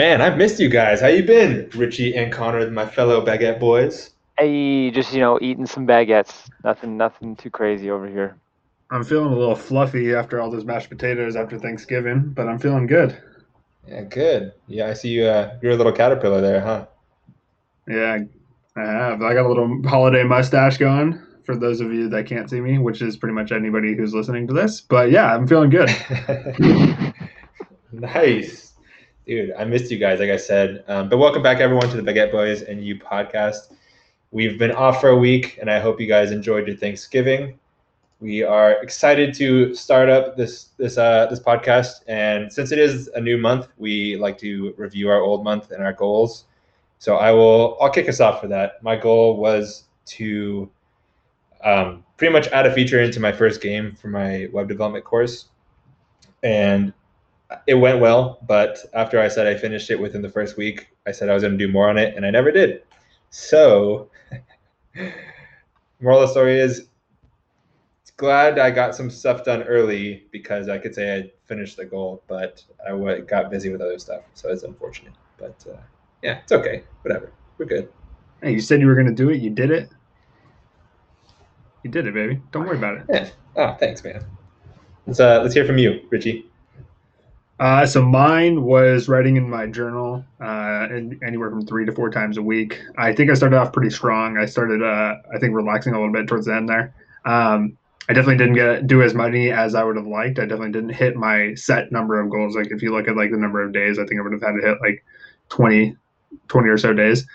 Man, I've missed you guys. How you been, Richie and Connor, my fellow baguette boys? Hey, just you know, eating some baguettes. Nothing, nothing too crazy over here. I'm feeling a little fluffy after all those mashed potatoes after Thanksgiving, but I'm feeling good. Yeah, good. Yeah, I see you. Uh, you're a little caterpillar there, huh? Yeah, I have. I got a little holiday mustache going for those of you that can't see me, which is pretty much anybody who's listening to this. But yeah, I'm feeling good. nice. Dude, I missed you guys, like I said. Um, but welcome back, everyone, to the Baguette Boys and You podcast. We've been off for a week, and I hope you guys enjoyed your Thanksgiving. We are excited to start up this this uh, this podcast, and since it is a new month, we like to review our old month and our goals. So I will I'll kick us off for that. My goal was to um, pretty much add a feature into my first game for my web development course, and it went well, but after I said I finished it within the first week, I said I was going to do more on it, and I never did. So, moral of the story is, glad I got some stuff done early because I could say I finished the goal, but I w- got busy with other stuff, so it's unfortunate. But uh, yeah, it's okay. Whatever, we're good. Hey, you said you were going to do it. You did it. You did it, baby. Don't worry about it. Yeah. Oh, thanks, man. Let's uh, let's hear from you, Richie. Uh, so mine was writing in my journal, uh, and anywhere from three to four times a week. I think I started off pretty strong. I started, uh, I think, relaxing a little bit towards the end there. Um, I definitely didn't get do as many as I would have liked. I definitely didn't hit my set number of goals. Like if you look at like the number of days, I think I would have had to hit like 20, 20 or so days.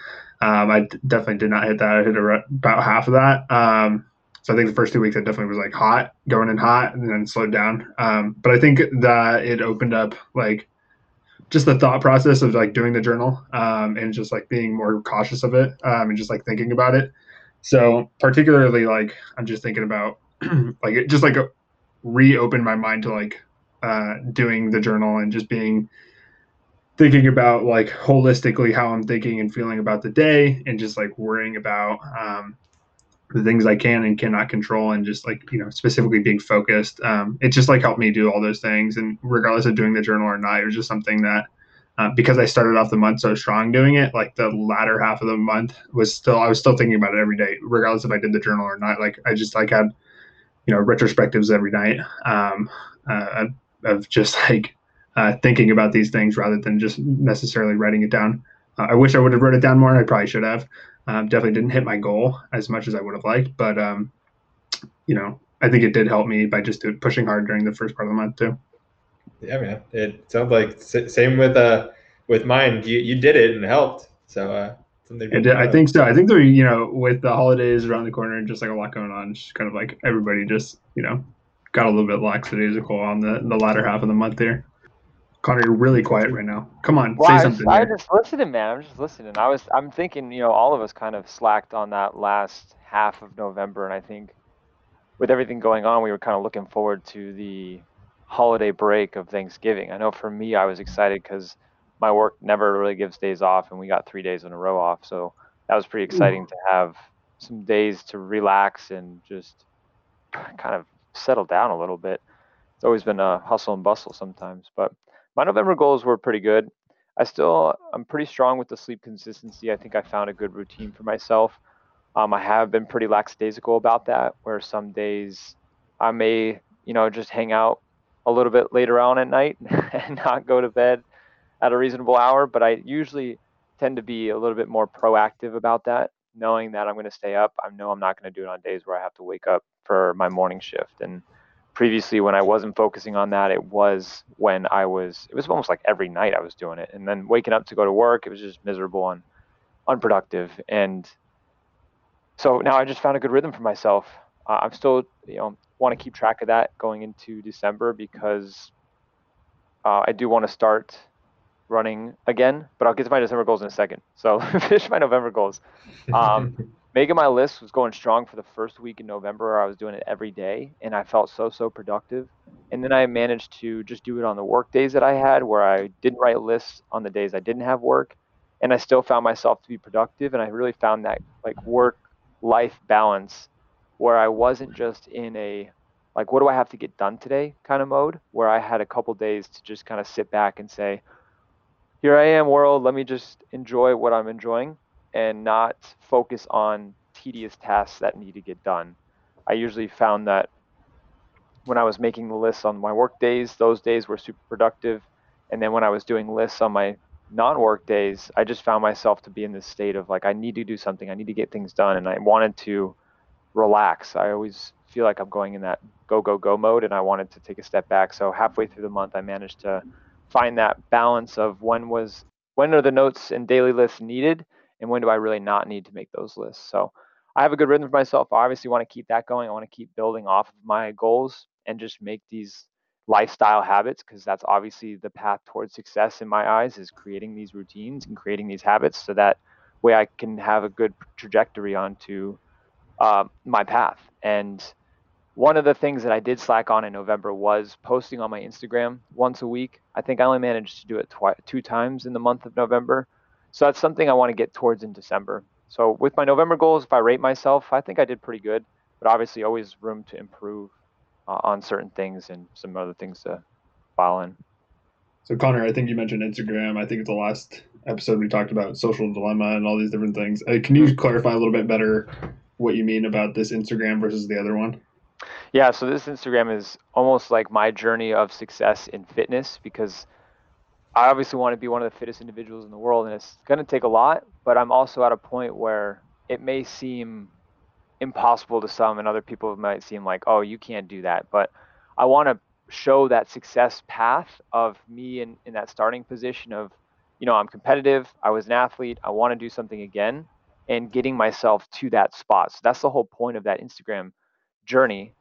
Um, I definitely did not hit that. I hit about half of that. Um, so I think the first two weeks I definitely was like hot, going in hot, and then slowed down. Um, but I think that it opened up like just the thought process of like doing the journal um, and just like being more cautious of it um, and just like thinking about it. So particularly like I'm just thinking about like it just like reopened my mind to like uh, doing the journal and just being thinking about like holistically how I'm thinking and feeling about the day and just like worrying about um, the things I can and cannot control, and just like you know, specifically being focused. Um, it just like helped me do all those things, and regardless of doing the journal or not, it was just something that uh, because I started off the month so strong doing it, like the latter half of the month was still I was still thinking about it every day, regardless if I did the journal or not. Like I just like had you know retrospectives every night um, uh, of just like uh, thinking about these things rather than just necessarily writing it down. Uh, I wish I would have wrote it down more. I probably should have. Um, definitely didn't hit my goal as much as I would have liked, but um, you know, I think it did help me by just pushing hard during the first part of the month too. Yeah, man. It sounds like same with uh with mine. You you did it and it helped. So uh, did, I think so. I think there, you know, with the holidays around the corner and just like a lot going on, just kind of like everybody just you know got a little bit lackadaisical on the the latter half of the month there. Connor, you're really quiet right now. Come on, well, say something. I, I just listening, man. I'm just listening. I was, I'm thinking, you know, all of us kind of slacked on that last half of November, and I think with everything going on, we were kind of looking forward to the holiday break of Thanksgiving. I know for me, I was excited because my work never really gives days off, and we got three days in a row off, so that was pretty exciting Ooh. to have some days to relax and just kind of settle down a little bit. It's always been a hustle and bustle sometimes, but my November goals were pretty good. I still I'm pretty strong with the sleep consistency. I think I found a good routine for myself. Um, I have been pretty lackadaisical about that, where some days I may, you know, just hang out a little bit later on at night and not go to bed at a reasonable hour. But I usually tend to be a little bit more proactive about that, knowing that I'm going to stay up. I know I'm not going to do it on days where I have to wake up for my morning shift. And previously when I wasn't focusing on that, it was when I was, it was almost like every night I was doing it. And then waking up to go to work, it was just miserable and unproductive. And so now I just found a good rhythm for myself. Uh, I'm still, you know, want to keep track of that going into December because uh, I do want to start running again, but I'll get to my December goals in a second. So finish my November goals. Um, making my list was going strong for the first week in November. I was doing it every day, and I felt so so productive. And then I managed to just do it on the work days that I had, where I didn't write lists on the days I didn't have work, and I still found myself to be productive. And I really found that like work life balance, where I wasn't just in a like what do I have to get done today kind of mode, where I had a couple days to just kind of sit back and say, here I am, world. Let me just enjoy what I'm enjoying and not focus on tedious tasks that need to get done. I usually found that when I was making the lists on my work days, those days were super productive. And then when I was doing lists on my non work days, I just found myself to be in this state of like, I need to do something, I need to get things done. And I wanted to relax. I always feel like I'm going in that go, go, go mode. And I wanted to take a step back. So halfway through the month, I managed to find that balance of when was when are the notes and daily lists needed and when do I really not need to make those lists. So I have a good rhythm for myself. I obviously want to keep that going. I want to keep building off of my goals and just make these lifestyle habits because that's obviously the path towards success in my eyes is creating these routines and creating these habits so that way I can have a good trajectory onto uh, my path. And one of the things that I did slack on in November was posting on my Instagram once a week. I think I only managed to do it twi- two times in the month of November. So that's something I want to get towards in December. So with my November goals, if I rate myself, I think I did pretty good, but obviously always room to improve uh, on certain things and some other things to file in. So Connor, I think you mentioned Instagram. I think it's the last episode we talked about social dilemma and all these different things. Uh, can you clarify a little bit better what you mean about this Instagram versus the other one? Yeah, so this Instagram is almost like my journey of success in fitness because I obviously want to be one of the fittest individuals in the world, and it's going to take a lot. But I'm also at a point where it may seem impossible to some, and other people might seem like, oh, you can't do that. But I want to show that success path of me in, in that starting position of, you know, I'm competitive, I was an athlete, I want to do something again, and getting myself to that spot. So that's the whole point of that Instagram journey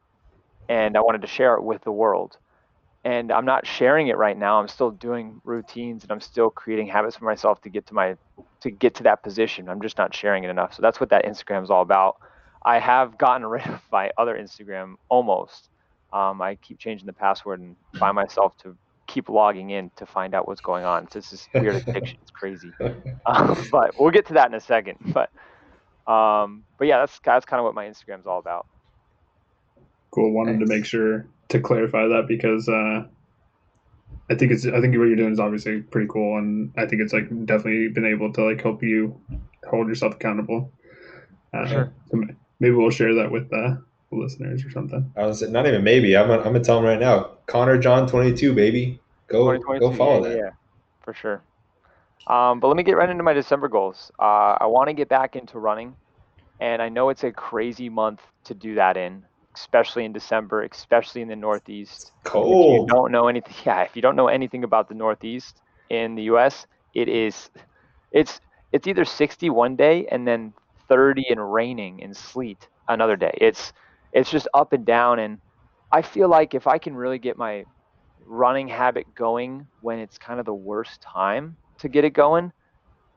and I wanted to share it with the world. And I'm not sharing it right now. I'm still doing routines and I'm still creating habits for myself to get to my to get to that position. I'm just not sharing it enough. So that's what that Instagram is all about. I have gotten rid of my other Instagram almost. Um, I keep changing the password and find myself to keep logging in to find out what's going on. So it's this weird addiction. It's crazy. Um, but we'll get to that in a second. But um, but yeah, that's that's kind of what my Instagram is all about. Cool. Wanted nice. to make sure to clarify that because uh, I think it's I think what you're doing is obviously pretty cool, and I think it's like definitely been able to like help you hold yourself accountable. Uh, sure. So maybe we'll share that with uh, the listeners or something. I was not even maybe. I'm gonna, I'm gonna tell them right now. Connor John 22, baby. Go go follow yeah, that. Yeah, for sure. Um, but let me get right into my December goals. Uh, I want to get back into running, and I know it's a crazy month to do that in especially in December, especially in the Northeast. Cold. If you don't know anything, yeah. If you don't know anything about the Northeast in the U.S., it is, it's it's either 60 one day and then 30 and raining and sleet another day. It's it's just up and down, and I feel like if I can really get my running habit going when it's kind of the worst time to get it going,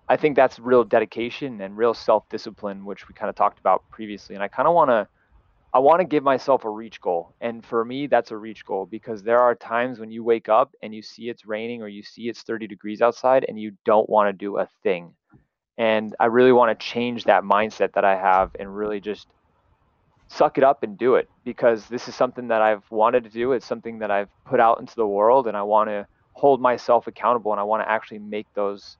I think that's real dedication and real self discipline, which we kind of talked about previously. And I kind of want to I want to give myself a reach goal. And for me, that's a reach goal because there are times when you wake up and you see it's raining or you see it's 30 degrees outside and you don't want to do a thing. And I really want to change that mindset that I have and really just suck it up and do it because this is something that I've wanted to do. It's something that I've put out into the world and I want to hold myself accountable and I want to actually make those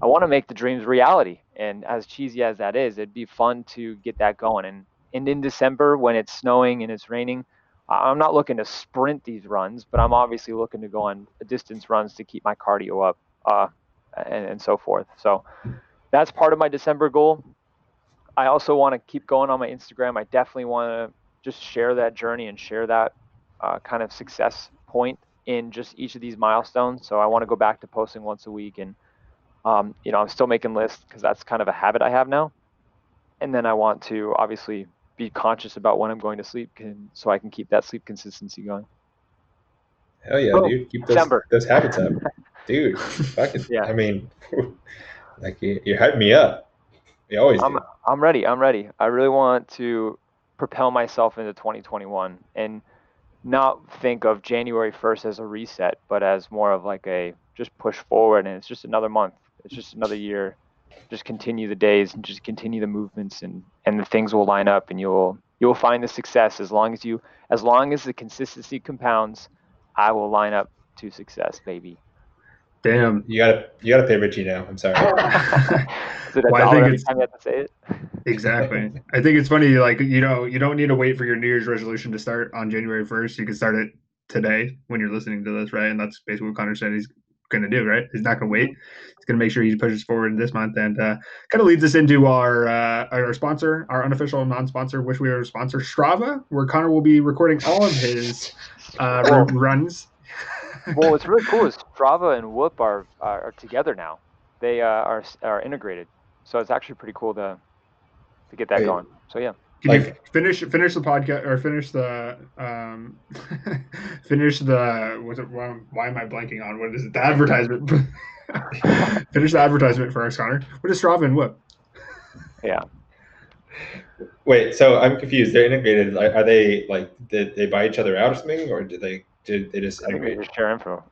I want to make the dreams reality. And as cheesy as that is, it'd be fun to get that going. And and in December when it's snowing and it's raining, I'm not looking to sprint these runs, but I'm obviously looking to go on distance runs to keep my cardio up uh, and, and so forth. So that's part of my December goal. I also want to keep going on my Instagram. I definitely want to just share that journey and share that uh, kind of success point in just each of these milestones. So I want to go back to posting once a week, and um, you know I'm still making lists because that's kind of a habit I have now. And then I want to obviously be conscious about when I'm going to sleep, can, so I can keep that sleep consistency going. Hell yeah, oh, dude! Keep those, those habits up, dude. Fucking, yeah. I mean, like you, you're hyping me up. You always. I'm do. I'm ready. I'm ready. I really want to propel myself into 2021 and not think of January 1st as a reset, but as more of like a just push forward, and it's just another month. It's just another year just continue the days and just continue the movements and and the things will line up and you'll you'll find the success as long as you as long as the consistency compounds i will line up to success baby Damn. You gotta you gotta pay Richie now. I'm sorry. Is it a Well, I dollar think every it's- time you have to say it? Exactly. I think it's funny. Like you know, you don't need to wait for your New Year's resolution to start on January first. You can start it today when you're listening to this, right? And that's basically what Connor said he's going to do, right? He's not going to wait. He's going to make sure he pushes forward this month, and uh, kind of leads us into our uh, our sponsor, our unofficial non-sponsor, which we are sponsor, Strava, where Connor will be recording all of his uh, Well- runs. well, what's really cool is Strava and Whoop are are, are together now. They uh, are are integrated, so it's actually pretty cool to to get that Wait. going. So yeah, Can you finish finish the podcast or finish the um finish the what's it why, why am I blanking on what is it the advertisement finish the advertisement for us Connor what is Strava and what yeah. Wait, so I'm confused. They're integrated. Like, Are they like did they buy each other out or something, or did they did they just I they integrate? just share info.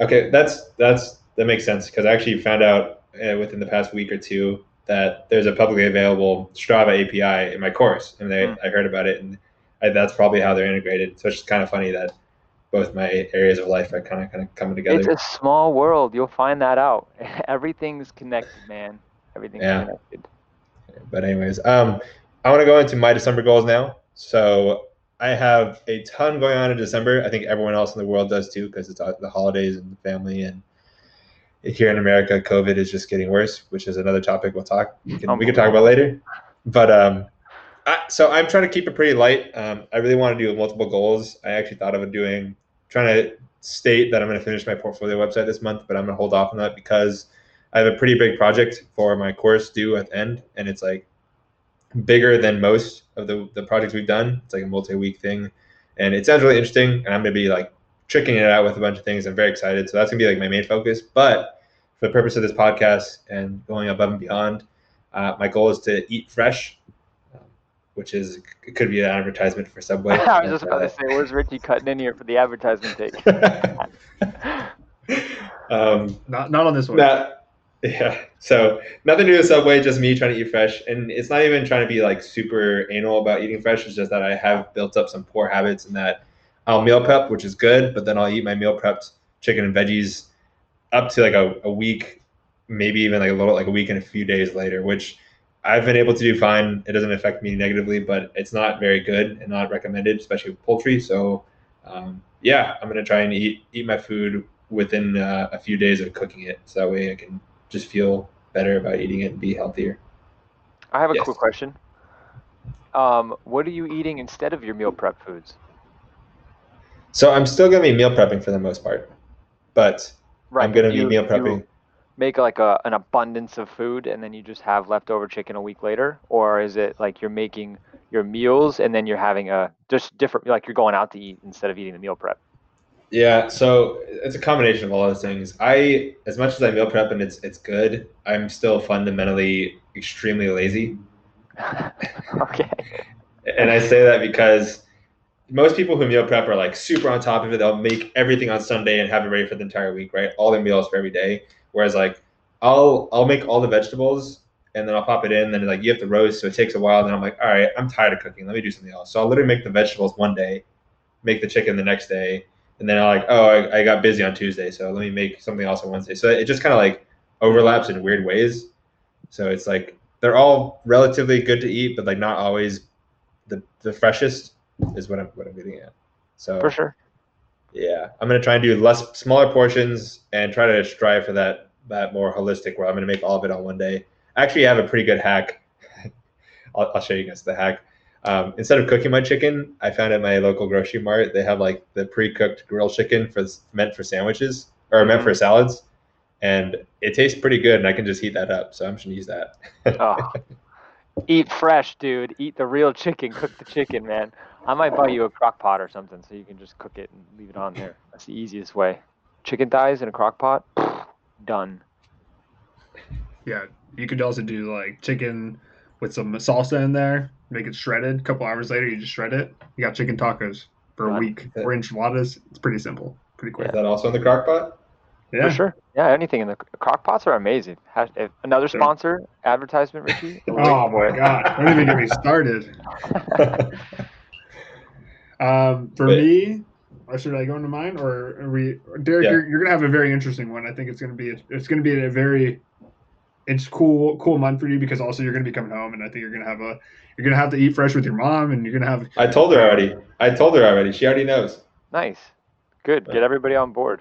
Okay, that's that's that makes sense because I actually found out uh, within the past week or two that there's a publicly available Strava API in my course, and they Hmm. I heard about it, and I, that's probably how they're integrated. So it's just kind of funny that both my areas of life are kind of kind of coming together. It's a small world. You'll find that out. Everything's connected, man. Everything's Yeah. connected. But anyways, um, I want to go into my December goals now. So I have a ton going on in December. I think everyone else in the world does too, because it's the holidays and the family. And here in America, COVID is just getting worse, which is another topic we'll talk. We can, we can talk about later. But um, I, so I'm trying to keep it pretty light. Um, I really want to do multiple goals. I actually thought of doing trying to state that I'm going to finish my portfolio website this month, but I'm going to hold off on that because I have a pretty big project for my course due at the end, and it's like bigger than most of the, the projects we've done. It's like a multi-week thing, and it sounds really interesting. And I'm gonna be like tricking it out with a bunch of things. I'm very excited. So that's gonna be like my main focus. But for the purpose of this podcast and going above and beyond, uh, my goal is to eat fresh, um, which is it could be an advertisement for Subway. I was just about to say, where's Richie cutting in here for the advertisement take? uh, um, not not on this one That, yeah. So nothing to do with Subway, just me trying to eat fresh. And it's not even trying to be like super anal about eating fresh. It's just that I have built up some poor habits in that I'll meal prep, which is good, but then I'll eat my meal prepped chicken and veggies up to like a, a week, maybe even like a little like a week and a few days later, which I've been able to do fine. It doesn't affect me negatively, but it's not very good and not recommended, especially with poultry. So um, yeah, I'm gonna try and eat eat my food within uh, a few days of cooking it, so that way I can just feel better about eating it and be healthier. I have a Yes. quick question. Um, what are you eating instead of your meal prep foods? So I'm still gonna be meal prepping for the most part, but Right. I'm gonna do be meal you prepping. Make like a, an abundance of food and then you just have leftover chicken a week later, or is it like you're making your meals and then you're having a just different like you're going out to eat instead of eating the meal prep? Yeah, so it's a combination of all those things. I, as much as I meal prep and it's it's good, I'm still fundamentally extremely lazy. okay. And I say that because most people who meal prep are like super on top of it. They'll make everything on Sunday and have it ready for the entire week, right? All their meals for every day. Whereas like I'll I'll make all the vegetables and then I'll pop it in. And Then like you have to roast, so it takes a while. Then I'm like, all right, I'm tired of cooking. Let me do something else. So I'll literally make the vegetables one day, make the chicken the next day, and then I'll like, oh, I, I got busy on Tuesday, so let me make something else on Wednesday. So it just kind of like overlaps in weird ways. So it's like they're all relatively good to eat, but like not always the the freshest is what I'm what I'm getting at. So For sure. yeah, I'm gonna try and do less smaller portions and try to strive for that that more holistic where I'm gonna make all of it on one day. Actually, I have a pretty good hack. I'll, I'll show you guys the hack. Um, instead of cooking my chicken, I found at my local grocery mart they have like the pre-cooked grilled chicken for meant for sandwiches or meant for salads, and it tastes pretty good. And I can just heat that up, so I'm just gonna use that. Oh. Eat fresh, dude. Eat the real chicken. Cook the chicken, man. I might buy you a crock pot or something so you can just cook it and leave it on there. That's the easiest way. Chicken thighs in a crock pot, done. yeah you could also do like chicken with some salsa in there make it shredded a couple hours later you just shred it you got chicken tacos for a Done. week or enchiladas it's pretty simple pretty quick Is that also in the crock pot? yeah For sure. Yeah, anything in the crock pots are amazing. Hash- if- Another Sure. sponsor, advertisement, Richie. oh my god don't even get me started Um, for But- me, Or should I go into mine, or are we, Derek? Yeah. You're, you're gonna have a very interesting one. I think it's gonna be it's gonna be a very it's cool cool month for you because also you're gonna be coming home, and I think you're gonna have a you're gonna have to eat fresh with your mom, and you're gonna have I told her already. I told her already. She already knows. Nice. Good. Get everybody on board.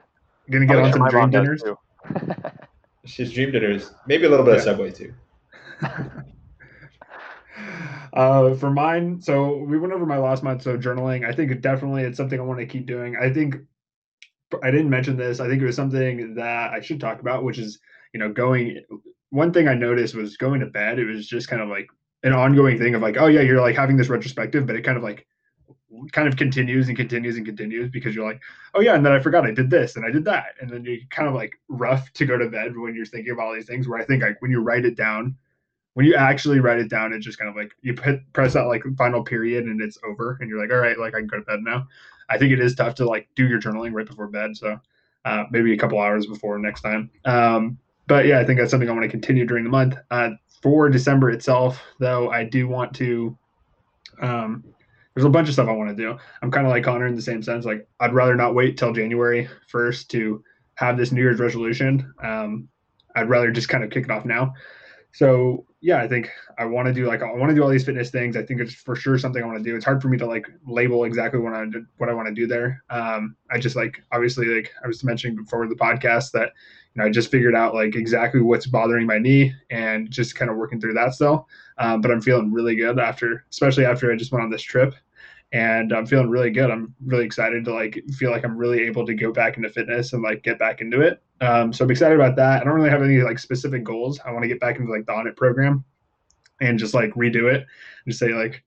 gonna get I'll on make some dream my mom does dinners. She's dream dinners. Maybe a little bit of Subway too. Uh, for mine, so we went over my last month. So journaling, I think definitely it's something I want to keep doing. I think I didn't mention this. I think it was something that I should talk about, which is you know going. One thing I noticed was going to bed. It was just kind of like an ongoing thing of like, oh yeah, you're like having this retrospective, but it kind of like kind of continues and continues and continues because you're like, oh yeah, and then I forgot I did this and I did that, and then you kind of like rough to go to bed when you're thinking about all these things. Where I think like when you write it down, when you actually write it down, it's just kind of like you put press that like final period and it's over, and you're like, all right, like I can go to bed now. I think it is tough to like do your journaling right before bed, so uh, maybe a couple hours before next time. Um, but yeah, I think that's something I want to continue during the month. Uh, for December itself, though, I do want to. Um, there's a bunch of stuff I want to do. I'm kind of like Connor in the same sense. Like I'd rather not wait till January 1st to have this New Year's resolution. Um, I'd rather just kind of kick it off now. So yeah, I think I want to do like I want to do all these fitness things. I think it's for sure something I want to do. It's hard for me to like label exactly what I what I want to do there. Um, I just like obviously like I was mentioning before the podcast that you know I just figured out like exactly what's bothering my knee and just kind of working through that still. Um, but I'm feeling really good after, especially after I just went on this trip, and I'm feeling really good. I'm really excited to like feel like I'm really able to go back into fitness and like get back into it. Um, so I'm excited about that. I don't really have any like specific goals. I want to get back into like the audit program and just like redo it and say like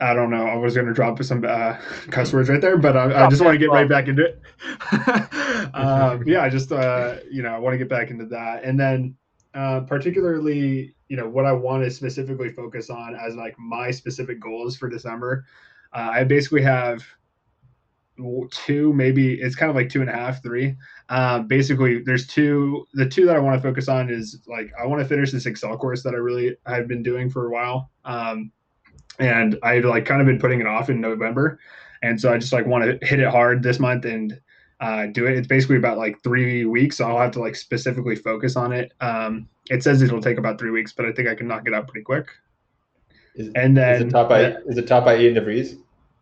I don't know. I was going to drop some uh, cuss words right there, but I, I just want to get right back into it. um, yeah, I just uh, you know I want to get back into that, and then uh, particularly you know what I want to specifically focus on as like my specific goals for December. Uh, I basically have two, maybe it's kind of like two and a half, three. Um, basically, there's two. The two that I want to focus on is like I want to finish this Excel course that I really I've been doing for a while, um, and I've like kind of been putting it off in November, and so I just like want to hit it hard this month and uh, do it. It's basically about like three weeks, so I'll have to like specifically focus on it. Um, it says it'll take about three weeks, but I think I can knock it out pretty quick. Is, And is it top by is it top by Ian DeVries?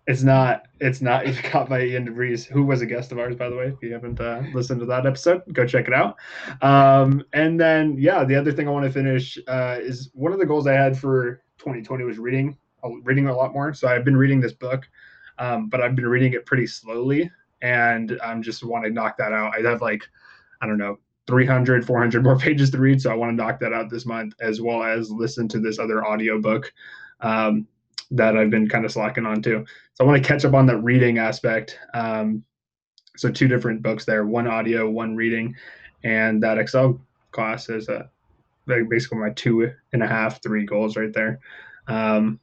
It's not. It's not. It's caught by Ian DeVries, who was a guest of ours, by the way. If you haven't uh, listened to that episode, go check it out. Um, and then, yeah, the other thing I want to finish uh, is one of the goals I had for 2020 was reading, reading a lot more. So I've been reading this book, um, but I've been reading it pretty slowly, and I'm just want to knock that out. I have like, I don't know. 300 400 more pages to read so i want to knock that out this month as well as listen to this other audiobook um, that i've been kind of slacking on too so I want to catch up on that reading aspect. Um, so two different books there, one audio, one reading, and that Excel class is a like basically my two and a half, three goals right there. Um,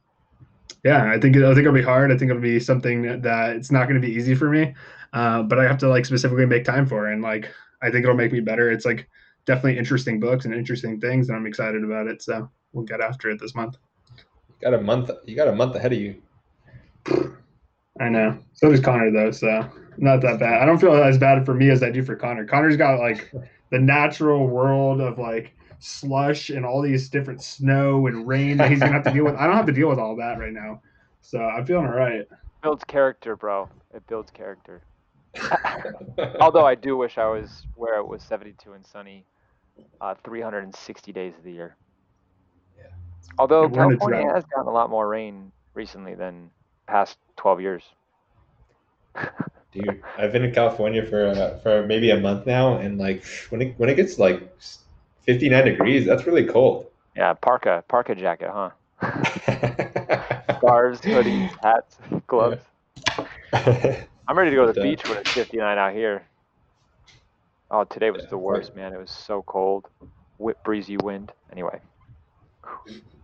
yeah, I think I think it'll be hard. I think it'll be something that, that it's not going to be easy for me, uh, but I have to like specifically make time for it, and like I think it'll make me better. It's like definitely interesting books and interesting things, and I'm excited about it. So we'll get after it this month. Got a month. You got a month ahead of you. I know. So does Connor though, so not that bad. I don't feel as bad for me as I do for Connor. Connor's got like the natural world of like slush and all these different snow and rain that he's gonna have to deal with. I don't have to deal with all that right now. So I'm feeling all right. builds character, bro. It builds character. Although I do wish I was where it was 72 and sunny, uh, 360 days of the year. Yeah. Although Yeah, we're in a California has gotten a lot more rain recently than past 12 years. Dude, I've been in California for uh, for maybe a month now, and like when it when it gets like 59 degrees, that's really cold. Yeah, parka, parka jacket, huh? Scarves, hoodies, hats, gloves. I'm ready to go to the But, uh, beach when it's 59 out here. Oh, today was Yeah, the worst, man. It was so cold. Whip breezy wind. Anyway, I feel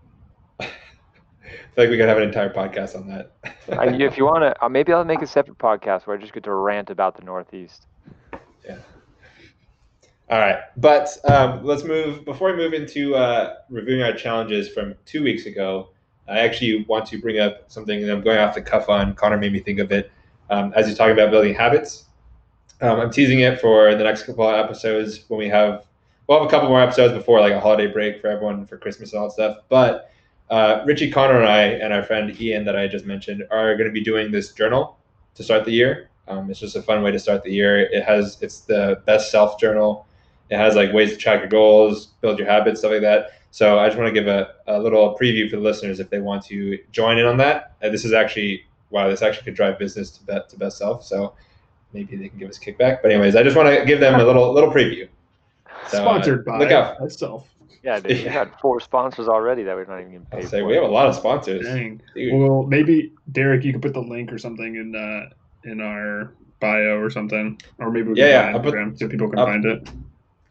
like we could have an entire podcast on that. I, if you want to, uh, maybe I'll make a separate podcast where I just get to rant about the Northeast. Yeah. All right, but um, let's move. Before we move into uh, reviewing our challenges from two weeks ago, I actually want to bring up something that I'm going off the cuff on. Connor made me think of it. um, as you talk about building habits. Um, I'm teasing it for the next couple of episodes when we have we'll have a couple more episodes before like a holiday break for everyone for Christmas and all that stuff. But uh, Richie Connor and I and our friend Ian that I just mentioned are going to be doing this journal to start the year. Um, it's just a fun way to start the year. It has it's the best self journal. It has like ways to track your goals, build your habits, stuff like that. So I just want to give a, a little preview for the listeners if they want to join in on that. And this is actually wow, this actually could drive business to bet to BestSelf. So maybe they can give us kickback. But anyways, I just want to give them a little little preview. So, Sponsored uh, by look out. Self. Yeah, they yeah. had four sponsors already that we're not even getting paid. Say we have a lot of sponsors. Dang. Well, maybe Derek, you could put the link or something in uh, in our bio or something, or maybe we yeah, yeah. Instagram put, so people can I'll, find it.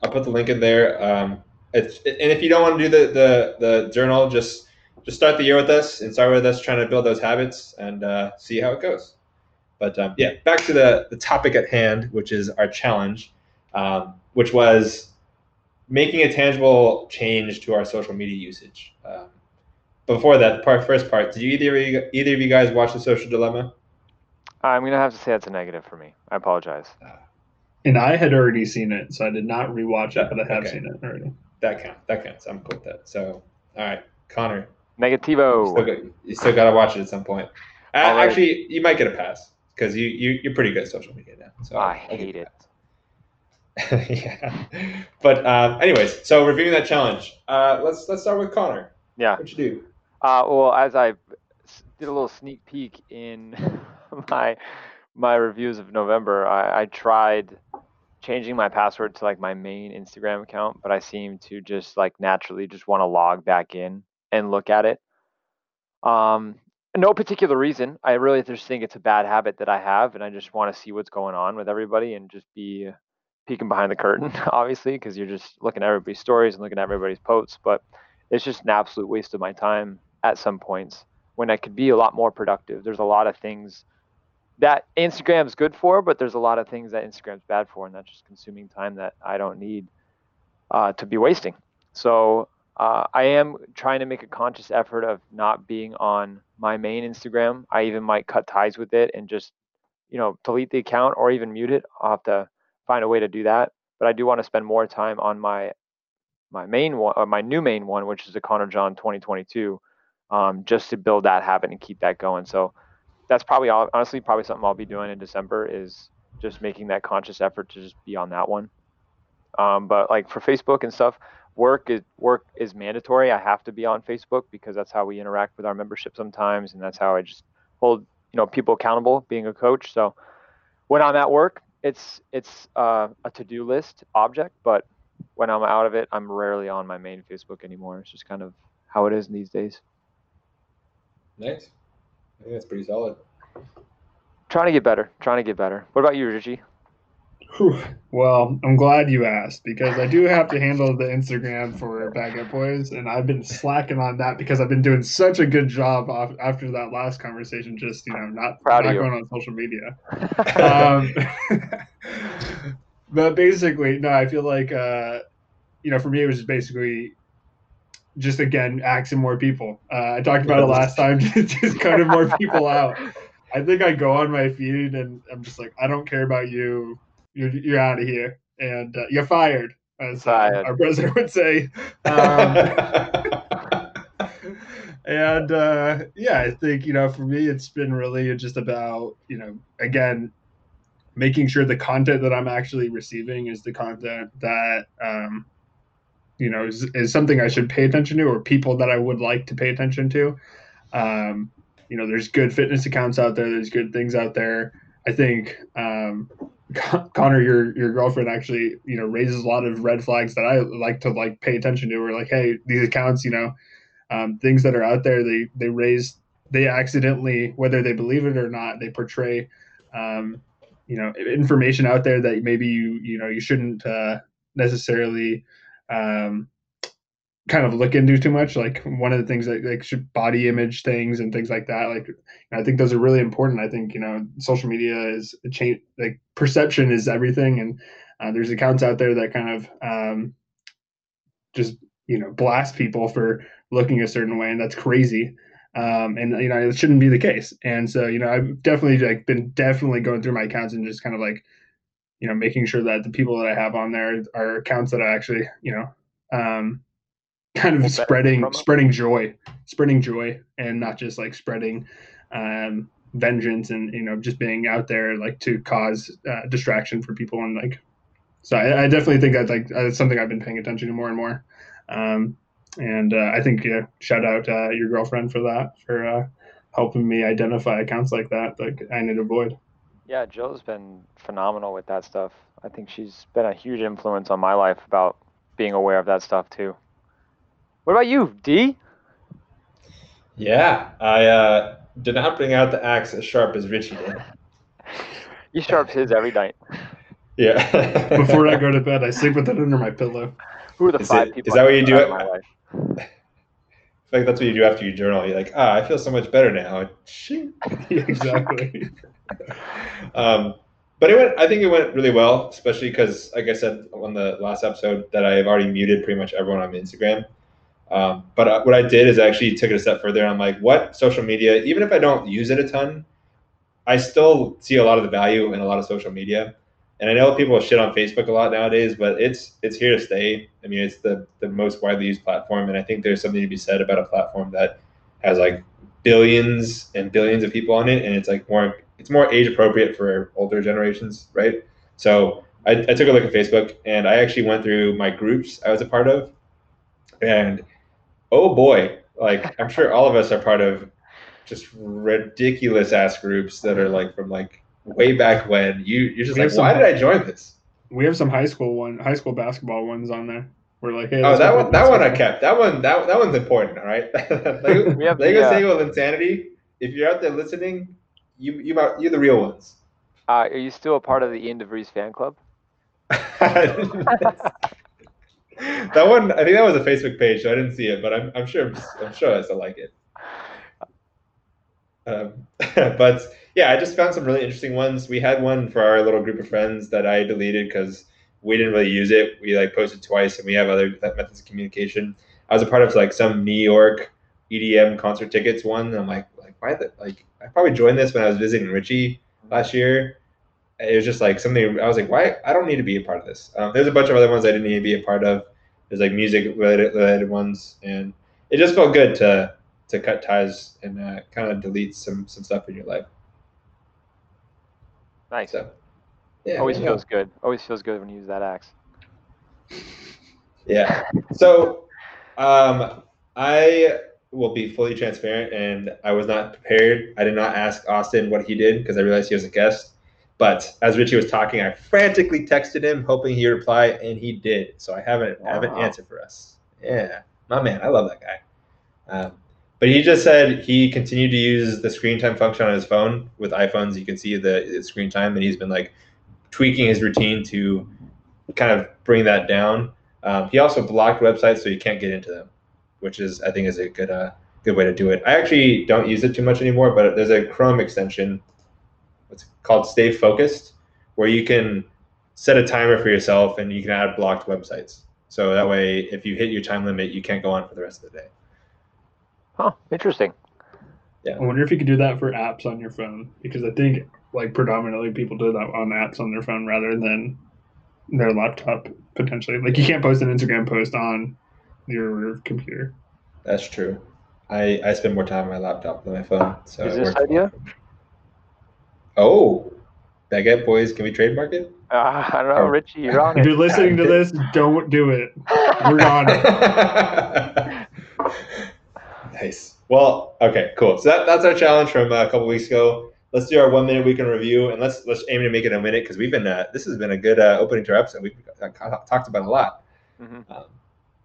I'll put the link in there. Um, it's, and if you don't want to do the, the the journal, just just start the year with us and start with us trying to build those habits and uh, see how it goes. But um, yeah, back to the the topic at hand, which is our challenge, um, which was making a tangible change to our social media usage. Um, before that, part first part, did you either of you, either of you guys watch the Social Dilemma? I'm gonna have to say that's a negative for me. I apologize. Uh, and I had already seen it, so I did not rewatch it, but I have okay. seen it already. That counts. That counts. I'm cool with that. So, all right, Connor. Negativo. You still, got, you still got to watch it at some point. Uh, right. Actually, you might get a pass because you, you you're pretty good at social media now. So I hate it. yeah. But um, anyways, so reviewing that challenge, uh, let's let's start with Connor. Yeah. What you do? Uh, well, as I did a little sneak peek in my my reviews of November, I, I tried changing my password to like my main Instagram account, but I seem to just like naturally just want to log back in and look at it. Um, no particular reason. I really just think it's a bad habit that I have, and I just want to see what's going on with everybody and just be peeking behind the curtain, obviously, because you're just looking at everybody's stories and looking at everybody's posts. But it's just an absolute waste of my time at some points when I could be a lot more productive. There's a lot of things that Instagram's good for, but there's a lot of things that Instagram's bad for, and that's just consuming time that I don't need uh, to be wasting. So uh, I am trying to make a conscious effort of not being on my main Instagram. I even might cut ties with it and just, you know, delete the account or even mute it. I'll have to find a way to do that. But I do want to spend more time on my my main one, or my new main one, which is the Connor John 2022, um, just to build that habit and keep that going. So that's probably all, honestly probably something I'll be doing in December is just making that conscious effort to just be on that one. Um, but like for Facebook and stuff, work is work is mandatory. I have to be on Facebook because that's how we interact with our membership sometimes, and that's how I just hold you know people accountable being a coach. So when I'm at work, it's it's uh, a to-do list object, but when I'm out of it, I'm rarely on my main Facebook anymore. It's just kind of how it is these days. Nice. I think that's pretty solid. Trying to get better. Trying to get better. What about you, Richie? Well, I'm glad you asked because I do have to handle the Instagram for Baguette Boys, and I've been slacking on that because I've been doing such a good job off, after that last conversation. Just you know, not Proud not going on social media. um, but basically, no, I feel like uh, you know, for me, it was just basically just again axing more people. Uh, I talked about it last time, just cutting more people out. I think I go on my feed and I'm just like, I don't care about you you're you're out of here and uh, you're fired, as uh, our president would say. Um, and uh, yeah, I think you know, for me, it's been really just about you know, again, making sure the content that I'm actually receiving is the content that um, you know is, is something I should pay attention to, or people that I would like to pay attention to. Um, you know, there's good fitness accounts out there. There's good things out there. I think um, Connor, your your girlfriend actually, you know, raises a lot of red flags that I like to like pay attention to. We're like, hey, these accounts, you know, um, things that are out there, they they raise, they accidentally, whether they believe it or not, they portray, um, you know, information out there that maybe you you know you shouldn't uh, necessarily um, kind of look into too much. Like one of the things that like body image things and things like that. Like I think those are really important. I think you know social media is a change. Like perception is everything, and uh, there's accounts out there that kind of um, just you know blast people for looking a certain way, and that's crazy. um, and you know it shouldn't be the case. And so you know I've definitely like been definitely going through my accounts and just kind of like you know making sure that the people that I have on there are accounts that I actually you know um, kind of spreading spreading joy, spreading joy, and not just like spreading um, vengeance and you know just being out there like to cause uh, distraction for people and like so I, I definitely think that's like that's something I've been paying attention to more and more. Um, and uh, I think yeah, shout out uh, your girlfriend for that for uh, helping me identify accounts like that that I need to avoid. Yeah, Jill's been phenomenal with that stuff. I think she's been a huge influence on my life about being aware of that stuff too. What about you, D? Yeah, I uh, did not bring out the axe as sharp as Richie did. he sharps his every night. Yeah. Before I go to bed, I sleep with it under my pillow. Who are the Is five it- people? is that what you do in it- my life? I feel like that's what you do after you journal. You're like, ah, I feel so much better now. Exactly. um, but it went. I think it went really well, especially because, like I said on the last episode, that I've already muted pretty much everyone on Instagram. Um, but uh, what I did is I actually took it a step further. I'm like, what social media? Even if I don't use it a ton, I still see a lot of the value in a lot of social media. And I know people shit on Facebook a lot nowadays, but it's it's here to stay. I mean, it's the the most widely used platform, and I think there's something to be said about a platform that has like billions and billions of people on it, and it's like more it's more age appropriate for older generations, right? So I, I took a look at Facebook, and I actually went through my groups I was a part of, and oh boy, like I'm sure all of us are part of just ridiculous ass groups that are like from like way back when. You you're just We like, have some- why did I join this? We have some high school one, high school basketball ones on there. We're like, hey, Oh, that one that one I kept. That one that that one's important. All right. Lego, We have the, uh, Sego of Insanity. If you're out there listening, you you might- you're the real ones. Uh, are you still a part of the Ian DeVries fan club? that one, I think that was a Facebook page, so I didn't see it, but I'm, I'm sure I'm sure I still like it. Um, but yeah, I just found some really interesting ones. We had one for our little group of friends that I deleted because we didn't really use it. We like posted twice, and we have other methods of communication. I was a part of like some New York EDM concert tickets one. And I'm like, like why the like? I probably joined this when I was visiting Richie last year. It was just like something. I was like, why? I don't need to be a part of this. Um, there's a bunch of other ones I didn't need to be a part of. There's like music related, related ones, and it just felt good to to cut ties and uh, kind of delete some some stuff in your life. Nice. So yeah, Always yeah. feels good. Always feels good when you use that axe. Yeah. So, um, I will be fully transparent, and I was not prepared. I did not ask Austin what he did because I realized he was a guest. But as Richie was talking, I frantically texted him, hoping he'd reply, and he did. So I haven't I have an Wow. answer for us. Yeah, my man, I love that guy. Um, but he just said he continued to use the screen time function on his phone. With iPhones, you can see the, the screen time, and he's been like tweaking his routine to kind of bring that down. Um, he also blocked websites so you can't get into them, which is I think is a good uh, good way to do it. I actually don't use it too much anymore, but there's a Chrome extension. It's called StayFocusd, where you can set a timer for yourself and you can add blocked websites. So that way, if you hit your time limit, you can't go on for the rest of the day. Huh. Interesting. Yeah. I wonder if you could do that for apps on your phone because I think like predominantly people do that on apps on their phone rather than their laptop potentially. Like you can't post an Instagram post on your computer. That's true. I, I spend more time on my laptop than my phone. So Is this works well idea? that me. Oh, Boys, can we trademark it? Uh, I don't know, Oh. Richie. You're on If it. you're listening to this, don't do it. We're on nice. Well, okay, cool. So that, that's our challenge from uh, a couple weeks ago. Let's do our one minute weekend review, and let's let's aim to make it a minute because we've been uh, this has been a good uh, opening to our episode. We've uh, talked about a lot. Mhm. Um,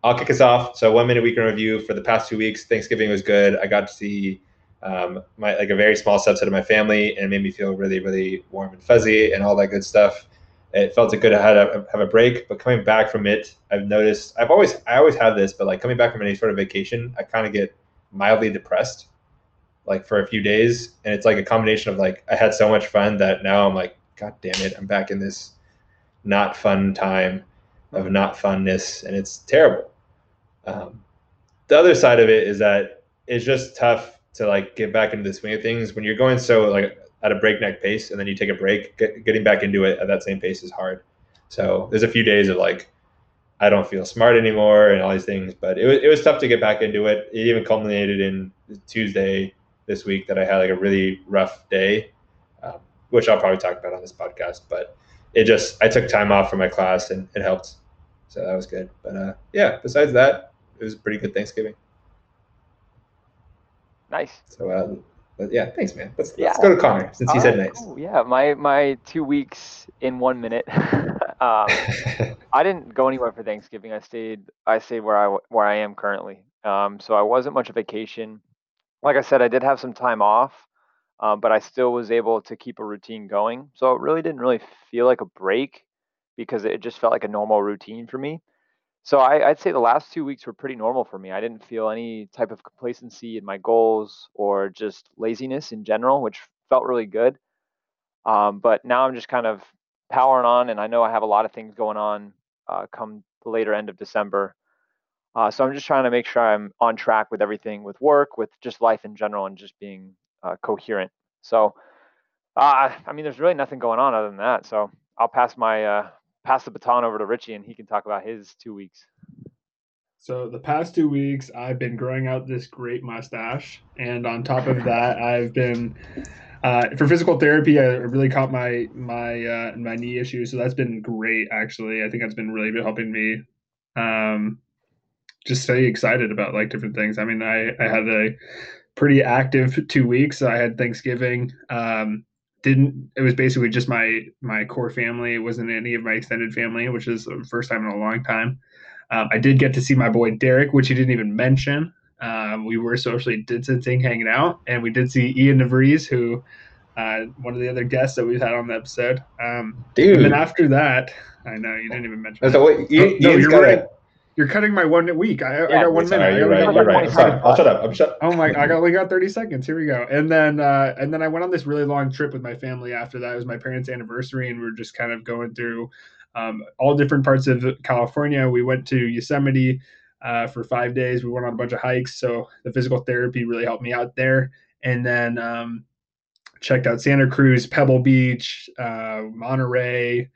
I'll kick us off. So one minute weekend review for the past two weeks. Thanksgiving was good. I got to see um, my like a very small subset of my family, and it made me feel really really warm and fuzzy and all that good stuff. It felt good to have a, have a break, but coming back from it, I've noticed I've always I always have this, but like coming back from any sort of vacation, I kind of get mildly depressed, like for a few days, and it's like a combination of like I had so much fun that now I'm like, God damn it, I'm back in this not fun time of not funness, and it's terrible. Um, the other side of it is that it's just tough to like get back into the swing of things when you're going so like at a breakneck pace and then you take a break. Get, getting back into it at that same pace is hard. So there's a few days of like I don't feel smart anymore and all these things. But it was, it was tough to get back into it. It even culminated in Tuesday this week that I had like a really rough day, um, which I'll probably talk about on this podcast. But it just, I took time off from my class and it helped. So that was good. But uh, yeah, besides that, it was a pretty good Thanksgiving. Nice. So uh, but yeah, thanks, man. Let's, yeah. let's go to Connor since he said nice. Cool. Yeah, my my two weeks in one minute. um, I didn't go anywhere for Thanksgiving. I stayed. I stayed where I where I am currently. Um, so I wasn't much of vacation. Like I said, I did have some time off, um, but I still was able to keep a routine going. So it really didn't really feel like a break because it just felt like a normal routine for me. So I, would say the last two weeks were pretty normal for me. I didn't feel any type of complacency in my goals or just laziness in general, which felt really good. Um, but now I'm just kind of powering on, and I know I have a lot of things going on uh, come the later end of December. Uh, so I'm just trying to make sure I'm on track with everything, with work, with just life in general, and just being uh, coherent. So, uh, I mean, there's really nothing going on other than that. So I'll pass my uh, pass the baton over to Richie and he can talk about his two weeks. So the past two weeks, I've been growing out this great mustache, and on top of that, I've been uh, for physical therapy. I really caught my my uh, my knee issue, so that's been great. Actually, I think that's been really helping me um, just stay excited about like different things. I mean, I I had a pretty active two weeks. I had Thanksgiving. Um, didn't it was basically just my my core family. It wasn't any of my extended family which is the first time in a long time. Um, i did get to see my boy derek which he didn't even mention. Um, we were socially distancing hanging out and we did see ian devries who uh, one of the other guests that we've had on the episode. Um, dude and then after that i know you didn't even mention so wait, you, no, you're right you're cutting my one week. I, yeah, I got one sorry, minute. You're right. You're right. Sorry. I'll shut up. I'm shut. Oh my! I only got 30 seconds. Here we go. And then uh, and then I went on this really long trip with my family. After that, it was my parents' anniversary, and we are just kind of going through um, all different parts of California. We went to Yosemite uh, for five days. We went on a bunch of hikes, so the physical therapy really helped me out there. And then um, checked out Santa Cruz, Pebble Beach, uh, Monterey.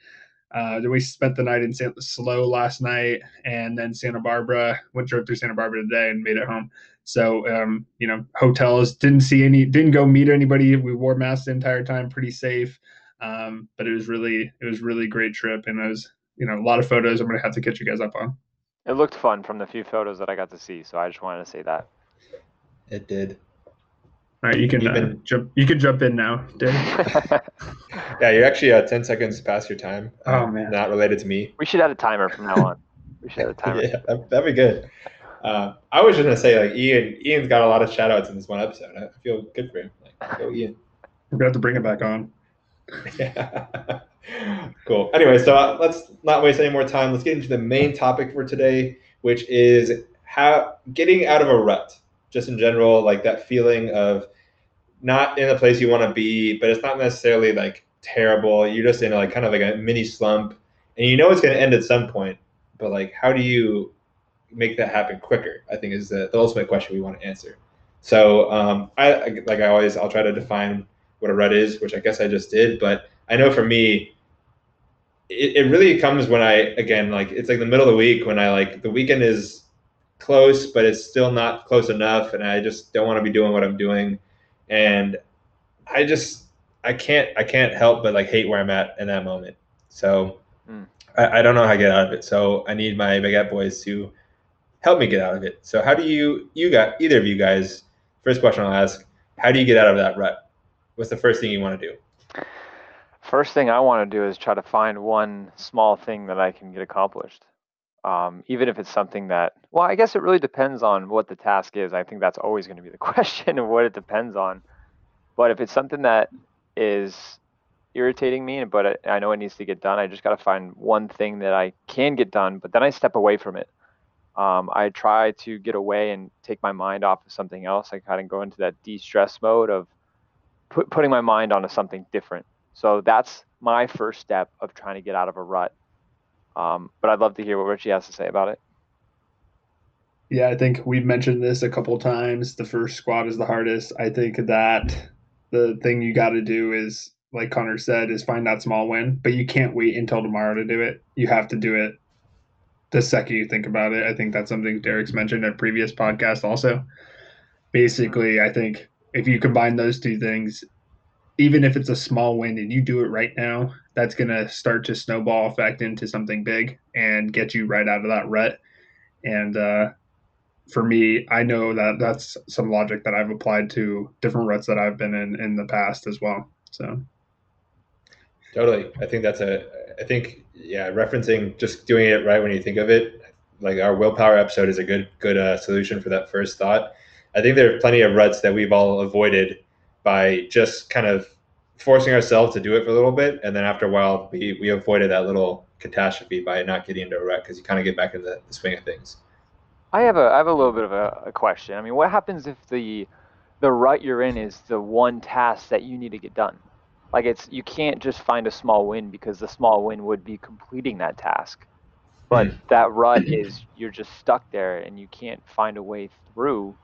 Uh, we spent the night in San, SLO last night, and then Santa Barbara. Went drove through Santa Barbara today and made it home. So um, you know, hotels didn't see any, didn't go meet anybody. We wore masks the entire time, pretty safe. Um, but it was really, it was really great trip, and it was you know a lot of photos. I'm gonna have to catch you guys up on. It looked fun from the few photos that I got to see, so I just wanted to say that. It did. All right, you can uh, jump. You can jump in now, Dave. yeah, you're actually uh, ten seconds past your time. Oh um, man, not related to me. We should add a timer from now on. We should add a timer. yeah, that, would be good. Uh, I was just gonna say like Ian. Ian's got a lot of shout outs in this one episode. I feel good for him. Like, go Ian. We're gonna have to bring it back on. yeah. cool. Anyway, so uh, let's not waste any more time. Let's get into the main topic for today, which is how getting out of a rut. Just in general, like that feeling of not in the place you want to be, but it's not necessarily like terrible. You're just in like kind of like a mini slump, and you know it's going to end at some point. But like, how do you make that happen quicker? I think is the, the ultimate question we want to answer. So um, I like I always I'll try to define what a rut is, which I guess I just did. But I know for me, it, it really comes when I again like it's like the middle of the week when I like the weekend is close, but it's still not close enough, and I just don't want to be doing what I'm doing and I just I can't I can't help but like hate where I'm at in that moment. So mm. I, I, don't know how to get out of it. So I need my baguette boys to help me get out of it. So how do you you got either of you guys? First question I'll ask: How do you get out of that rut? What's the first thing you want to do? First thing I want to do is try to find one small thing that I can get accomplished. Um, even if it's something that, well, I guess it really depends on what the task is. I think that's always going to be the question of what it depends on. But if it's something that is irritating me, but I know it needs to get done, I just got to find one thing that I can get done, but then I step away from it. Um, I try to get away and take my mind off of something else. I kind of go into that de-stress mode of put, putting my mind onto something different. So that's my first step of trying to get out of a rut um, but I'd love to hear what Richie has to say about it. Yeah, I think we've mentioned this a couple times. The first squat is the hardest. I think that the thing you got to do is, like Connor said, is find that small win, but you can't wait until tomorrow to do it. You have to do it the second you think about it. I think that's something Derek's mentioned in a previous podcast also. Basically, I think if you combine those two things, even if it's a small win and you do it right now, that's going to start to snowball effect into something big and get you right out of that rut. And uh, for me, I know that that's some logic that I've applied to different ruts that I've been in in the past as well. So totally, I think that's a. I think yeah, referencing just doing it right when you think of it. Like our willpower episode is a good good uh, solution for that first thought. I think there are plenty of ruts that we've all avoided by just kind of forcing ourselves to do it for a little bit, and then after a while, we we avoided that little catastrophe by not getting into a rut because you kind of get back into the, the swing of things. I have a I have a little bit of a, a, question. I mean, what happens if the the rut you're in is the one task that you need to get done? Like it's you can't just find a small win because the small win would be completing that task. But mm. that rut is you're just stuck there and you can't find a way through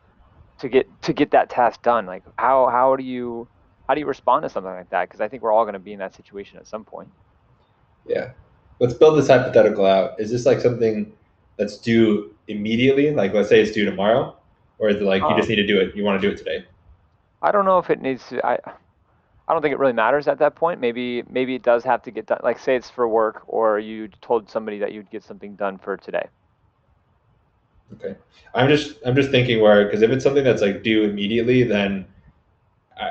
to get to get that task done. Like how how do you how do you respond to something like that? Because I think we're all going to be in that situation at some point. Yeah, let's build this hypothetical out. Is this like something that's due immediately? Like, let's say it's due tomorrow, or is it like you just um, need to do it? You want to do it today? I don't know if it needs to. I I don't think it really matters at that point. Maybe maybe it does have to get done. Like, say it's for work, or you told somebody that you'd get something done for today. Okay, I'm just I'm just thinking where because if it's something that's like due immediately, then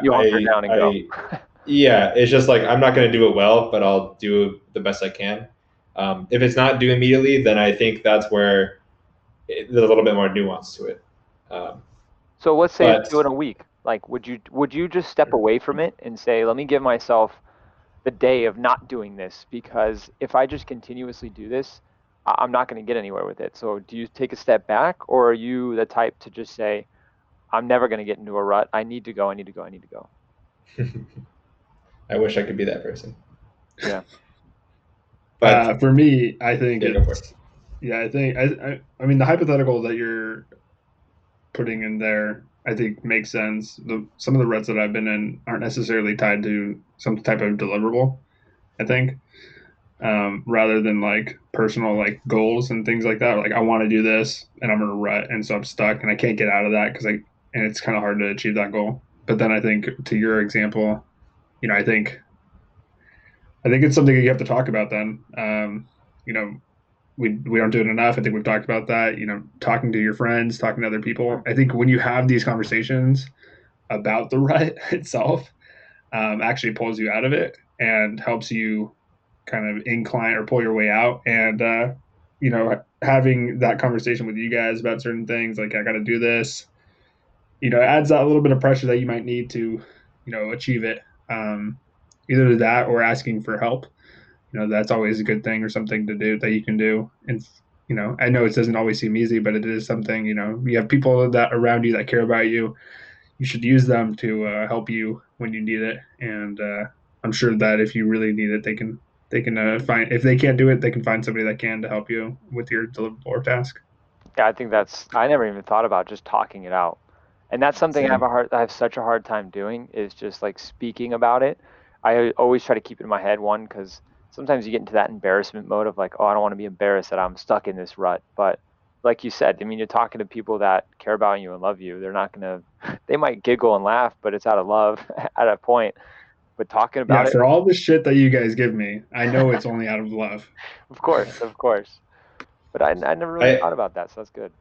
you hunker down and I, go. yeah, it's just like I'm not going to do it well, but I'll do the best I can. Um, if it's not due immediately, then I think that's where it, there's a little bit more nuance to it. Um, so let's say but, do it in a week. Like, would you would you just step away from it and say, let me give myself the day of not doing this because if I just continuously do this, I'm not going to get anywhere with it. So do you take a step back, or are you the type to just say, I'm never going to get into a rut. I need to go. I need to go. I need to go. I wish I could be that person. Yeah. But uh, for me, I think yeah, it's, yeah, I think I, I, I mean the hypothetical that you're putting in there, I think makes sense. The some of the ruts that I've been in aren't necessarily tied to some type of deliverable. I think, um, rather than like personal like goals and things like that. Like I want to do this, and I'm in a rut, and so I'm stuck, and I can't get out of that because I and it's kind of hard to achieve that goal. But then I think to your example, you know, I think I think it's something you have to talk about. Then, um, you know, we we don't do it enough. I think we've talked about that. You know, talking to your friends, talking to other people. I think when you have these conversations about the rut itself, um, actually pulls you out of it and helps you kind of incline or pull your way out. And uh, you know, having that conversation with you guys about certain things, like I got to do this, you know, adds that little bit of pressure that you might need to, you know, achieve it. Um, either that or asking for help. You know, that's always a good thing or something to do that you can do. And you know, I know it doesn't always seem easy, but it is something. You know, you have people that around you that care about you. You should use them to uh, help you when you need it. And uh, I'm sure that if you really need it, they can they can uh, find if they can't do it, they can find somebody that can to help you with your deliverable or task. Yeah, I think that's I never even thought about just talking it out, and that's something Same. I have a hard I have such a hard time doing is just like speaking about it. I always try to keep it in my head one because sometimes you get into that embarrassment mode of like, oh, I don't want to be embarrassed that I'm stuck in this rut. But like you said, I mean, you're talking to people that care about you and love you. They're not gonna, they might giggle and laugh, but it's out of love at a point. But talking about yeah, it for all the shit that you guys give me, I know it's only out of love. Of course, of course. But I, I never really I, thought about that, so that's good.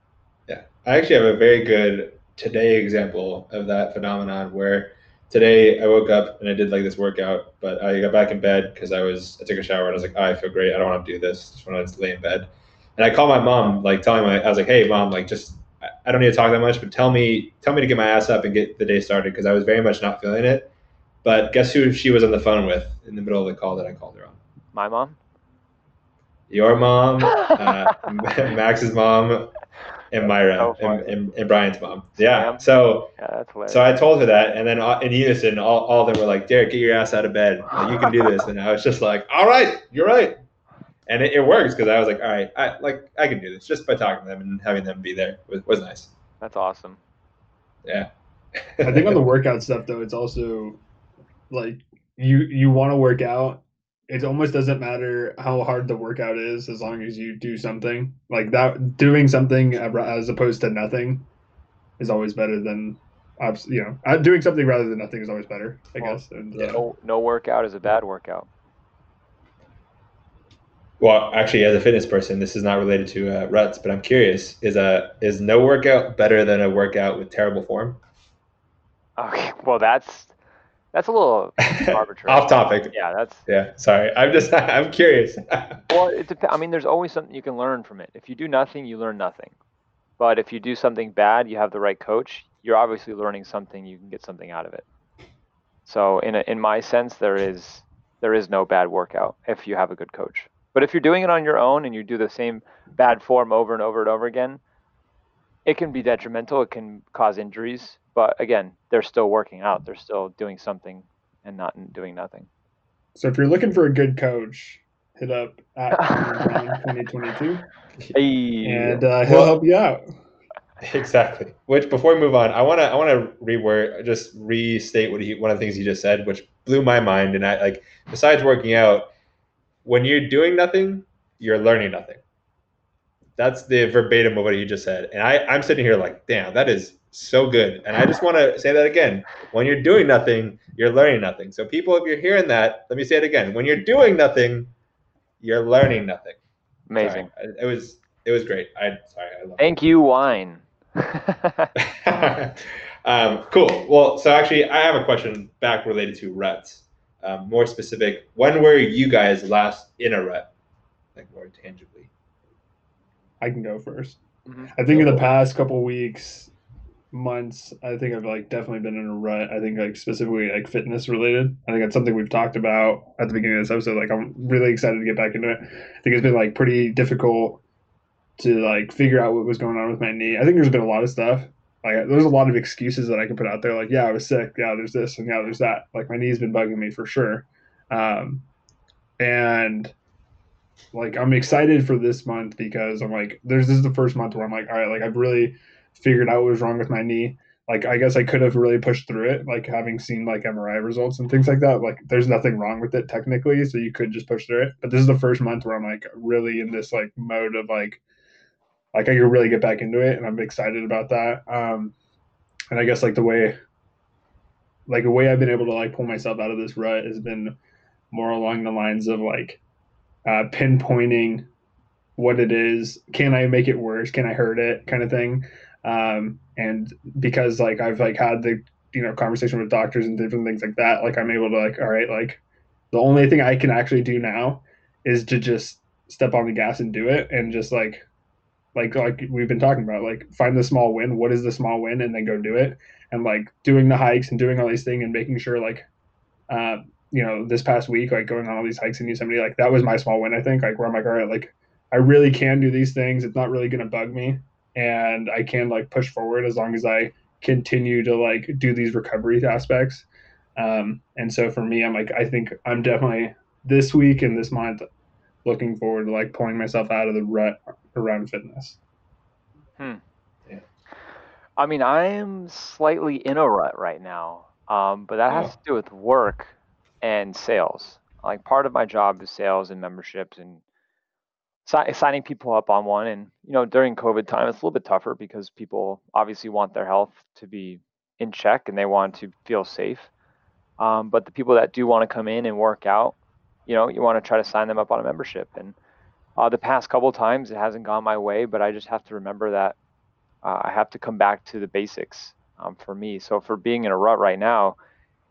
Yeah, I actually have a very good today example of that phenomenon where today I woke up and I did like this workout, but I got back in bed because I was I took a shower and I was like, oh, I feel great. I don't want to do this. I just want to lay in bed. And I called my mom, like telling my I was like, hey mom, like just I don't need to talk that much, but tell me tell me to get my ass up and get the day started because I was very much not feeling it. But guess who she was on the phone with in the middle of the call that I called her on? My mom. Your mom, uh, Max's mom, and Myra so and, and, and, Brian's mom. Yeah. So yeah, so I told her that, and then uh, in unison, all, all of them were like, "Derek, get your ass out of bed. Like, you can do this." And I was just like, "All right, you're right." and it, it works because I was like, all right, I like I can do this just by talking to them and having them be there was, was nice. That's awesome. Yeah. I think on the workout stuff though, it's also like you you want to work out. It almost doesn't matter how hard the workout is as long as you do something like that. Doing something as opposed to nothing is always better than you know uh, doing something rather than nothing is always better. I well, guess. And, uh, no, no workout is a bad workout. Well, actually, as a fitness person, this is not related to uh, ruts, but I'm curious: is a is no workout better than a workout with terrible form? Okay, well, that's that's a little arbitrary. Off topic. Yeah, that's. Yeah, sorry. I'm just I'm curious. well, it depends. I mean, there's always something you can learn from it. If you do nothing, you learn nothing. But if you do something bad, you have the right coach. You're obviously learning something. You can get something out of it. So, in a, in my sense, there is there is no bad workout if you have a good coach. But if you're doing it on your own and you do the same bad form over and over and over again, it can be detrimental. It can cause injuries. But again, they're still working out. They're still doing something and not doing nothing. So if you're looking for a good coach, hit up at 2022, hey. and uh, he'll well, help you out. Exactly. Which before we move on, I wanna I wanna reword just restate what he one of the things he just said, which blew my mind. And I like besides working out, when you're doing nothing, you're learning nothing. That's the verbatim of what you just said. And I, I'm sitting here like, damn, that is so good. And I just want to say that again. When you're doing nothing, you're learning nothing. So people, if you're hearing that, let me say it again. When you're doing nothing, you're learning nothing. Amazing. Sorry. It was it was great. I sorry. I love Thank it. you, wine. um, cool. Well, so actually, I have a question back related to ruts um, more specific, when were you guys last in a rut, like more tangibly? I can go 1st mm-hmm. I think in the past couple weeks, months, I think I've like definitely been in a rut. I think like specifically like fitness related. I think that's something we've talked about at the beginning of this episode. Like I'm really excited to get back into it. I think it's been like pretty difficult to like figure out what was going on with my knee. I think there's been a lot of stuff like there's a lot of excuses that I can put out there. Like, yeah, I was sick. Yeah, there's this and yeah, there's that. Like my knee's been bugging me for sure. Um, and like I'm excited for this month because I'm like, there's this is the first month where I'm like, all right, like I've really figured out what was wrong with my knee. Like I guess I could have really pushed through it, like having seen like MRI results and things like that. Like there's nothing wrong with it technically, so you could just push through it. But this is the first month where I'm like really in this like mode of like like I could really get back into it, and I'm excited about that. Um, and I guess like the way, like the way I've been able to like pull myself out of this rut has been more along the lines of like uh, pinpointing what it is. Can I make it worse? Can I hurt it? Kind of thing. Um, and because like I've like had the you know conversation with doctors and different things like that, like I'm able to like all right, like the only thing I can actually do now is to just step on the gas and do it and just like like like we've been talking about like find the small win what is the small win and then go do it and like doing the hikes and doing all these things and making sure like uh, you know this past week like going on all these hikes in yosemite like that was my small win i think like where i'm like all right like i really can do these things it's not really going to bug me and i can like push forward as long as i continue to like do these recovery aspects um, and so for me i'm like i think i'm definitely this week and this month looking forward to like pulling myself out of the rut around fitness. Hmm. Yeah. I mean, I am slightly in a rut right now, um, but that has to do with work and sales. Like part of my job is sales and memberships and si- signing people up on one. And you know, during COVID time, it's a little bit tougher because people obviously want their health to be in check and they want to feel safe. Um, but the people that do want to come in and work out, you know, you want to try to sign them up on a membership. And uh, the past couple times it hasn't gone my way, but I just have to remember that uh, I have to come back to the basics um, for me. So for being in a rut right now,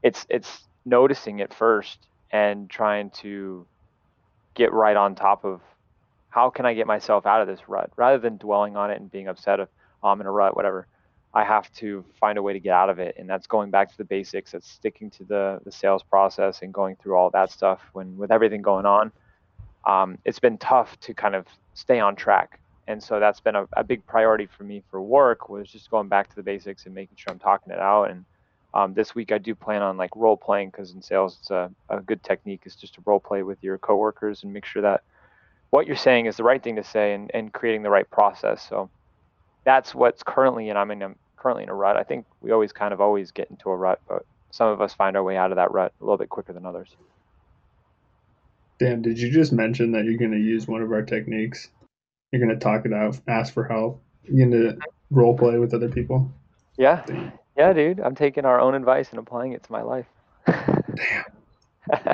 it's it's noticing it first and trying to get right on top of how can I get myself out of this rut rather than dwelling on it and being upset of oh, I'm in a rut, whatever. I have to find a way to get out of it, and that's going back to the basics. That's sticking to the the sales process and going through all that stuff. When with everything going on, um, it's been tough to kind of stay on track. And so that's been a, a, big priority for me for work was just going back to the basics and making sure I'm talking it out. And um, this week I do plan on like role playing because in sales it's a, a good technique is just to role play with your coworkers and make sure that what you're saying is the right thing to say and, and creating the right process. So that's what's currently, and I'm in a, currently in a rut. I think we always kind of always get into a rut, but some of us find our way out of that rut a little bit quicker than others. Dan, did you just mention that you're going to use one of our techniques? You're going to talk it out, ask for help. You're going to role play with other people. Yeah, yeah, dude. I'm taking our own advice and applying it to my life. Damn.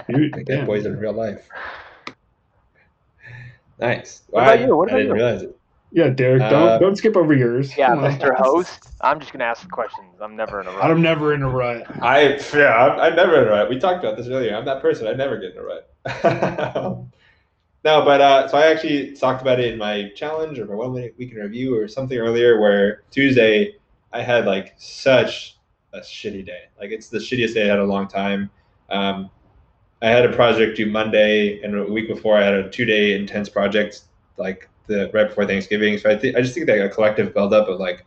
Dude, Get damn. boys in real life. Nice. What about I, you? What I about didn't you? realize it. Yeah, Derek, don't Uh, don't skip over yours. yeah, Mr. Host. I'm just gonna ask the questions. I'm never in a rut. I'm never in a rut. I yeah, I'm, I'm never in a rut. We talked about this earlier. I'm that person. I never get in a rut. no, but uh, so I actually talked about it in my challenge or my one minute week in review or something earlier. Where Tuesday I had like such a shitty day. Like it's the shittiest day I had in a long time. Um, I had a project due Monday, and a week before I had a two day intense project like the right before Thanksgiving. So I think I just think that a collective buildup of like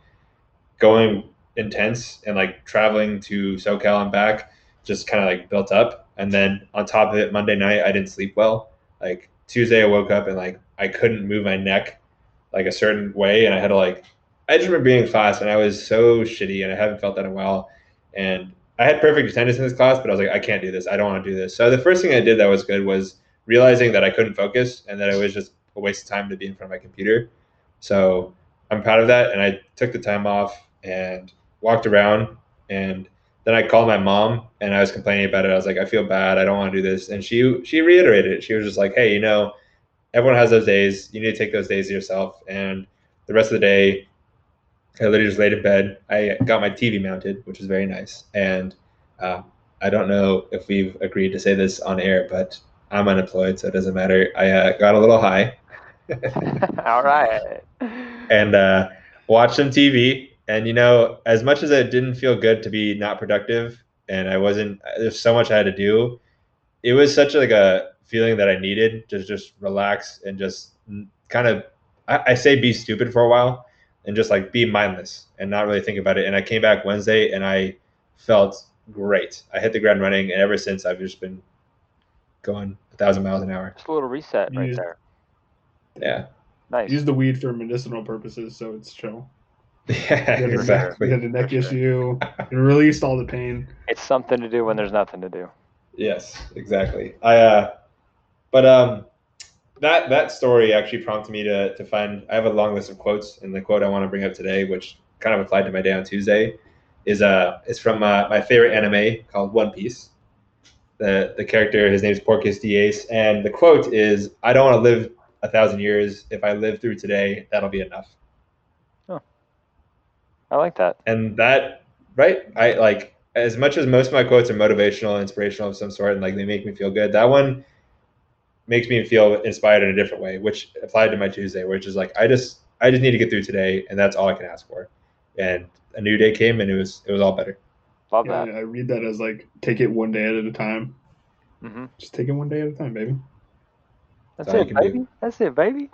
going intense and like traveling to SoCal and back just kind of like built up. And then on top of it, Monday night I didn't sleep well. Like Tuesday I woke up and like I couldn't move my neck like a certain way, and I had to like I just remember being in class and I was so shitty and I haven't felt that in a while. And I had perfect attendance in this class, but I was like, I can't do this. I don't want to do this. So the first thing I did that was good was realizing that I couldn't focus and that it was just a waste of time to be in front of my computer. So I'm proud of that. And I took the time off and walked around. And then I called my mom and I was complaining about it. I was like, I feel bad. I don't want to do this. And she she reiterated it. She was just like, Hey, you know, everyone has those days. You need to take those days to yourself. And the rest of the day, I literally just laid in bed. I got my TV mounted, which is very nice. And uh, I don't know if we've agreed to say this on air, but I'm unemployed, so it doesn't matter. I uh, got a little high All right. and uh, watched some TV. And you know, as much as it didn't feel good to be not productive, and I wasn't, there's so much I had to do. It was such like a feeling that I needed to just relax and just kind of, I, I say, be stupid for a while and just like be mindless and not really think about it. And I came back Wednesday and I felt great. I hit the ground running, and ever since I've just been going a thousand miles an hour. Just a little reset right Use- there. Yeah, Nice. Use the weed for medicinal purposes, so it's chill. yeah, You had neck- exactly. You had a neck sure. issue. It released all the pain. It's something to do when there's nothing to do. Yes, exactly. I uh but um that that story actually prompted me to to find I have a long list of quotes and the quote I want to bring up today, which kind of applied to my day on Tuesday, is uh is from uh, my favorite anime called One Piece. The the character his name is Portgas D. Ace and the quote is I don't want to live a thousand years. If I live through today, that'll be enough. Oh, I like that. and that right i like as much as most of my quotes are motivational inspirational of some sort and like they make me feel good that one makes me feel inspired in a different way which applied to my tuesday which is like i just i just need to get through today and that's all i can ask for and a new day came and it was it was all better Love Yeah, that. I read that as like take it one day at a time. hmm Just take it one day at a time, baby. That's all you it, can do. baby. That's it, baby.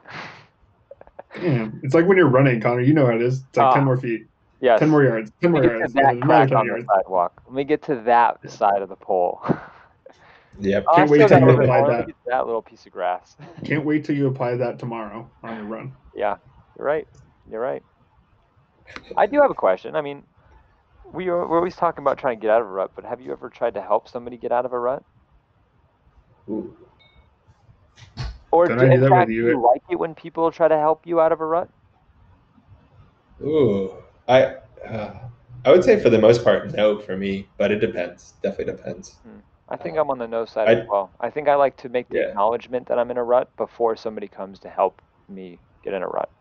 Yeah, it's like when you're running, Connor. You know how it is. It's like Ah. ten more feet, Yes. ten more yards, ten more Let me get yards, that and crack 10 on the yards. sidewalk. Let me get to that side of the pole. yep Oh, Can't wait still till you apply. That. that little piece of grass. Can't wait till you apply that tomorrow on your run. yeah, you're right. You're right. I do have a question. I mean, we are, we're always talking about trying to get out of a rut, but have you ever tried to help somebody get out of a rut? Ooh. Or do, I do in that fact, with do you? you like it when people try to help you out of a rut? Ooh. i uh, i would say for the most part no for me but it depends definitely depends I think uh, I'm on the no side I- as well. I think I like to make the Yeah. acknowledgement that I'm in a rut before somebody comes to help me get in a rut.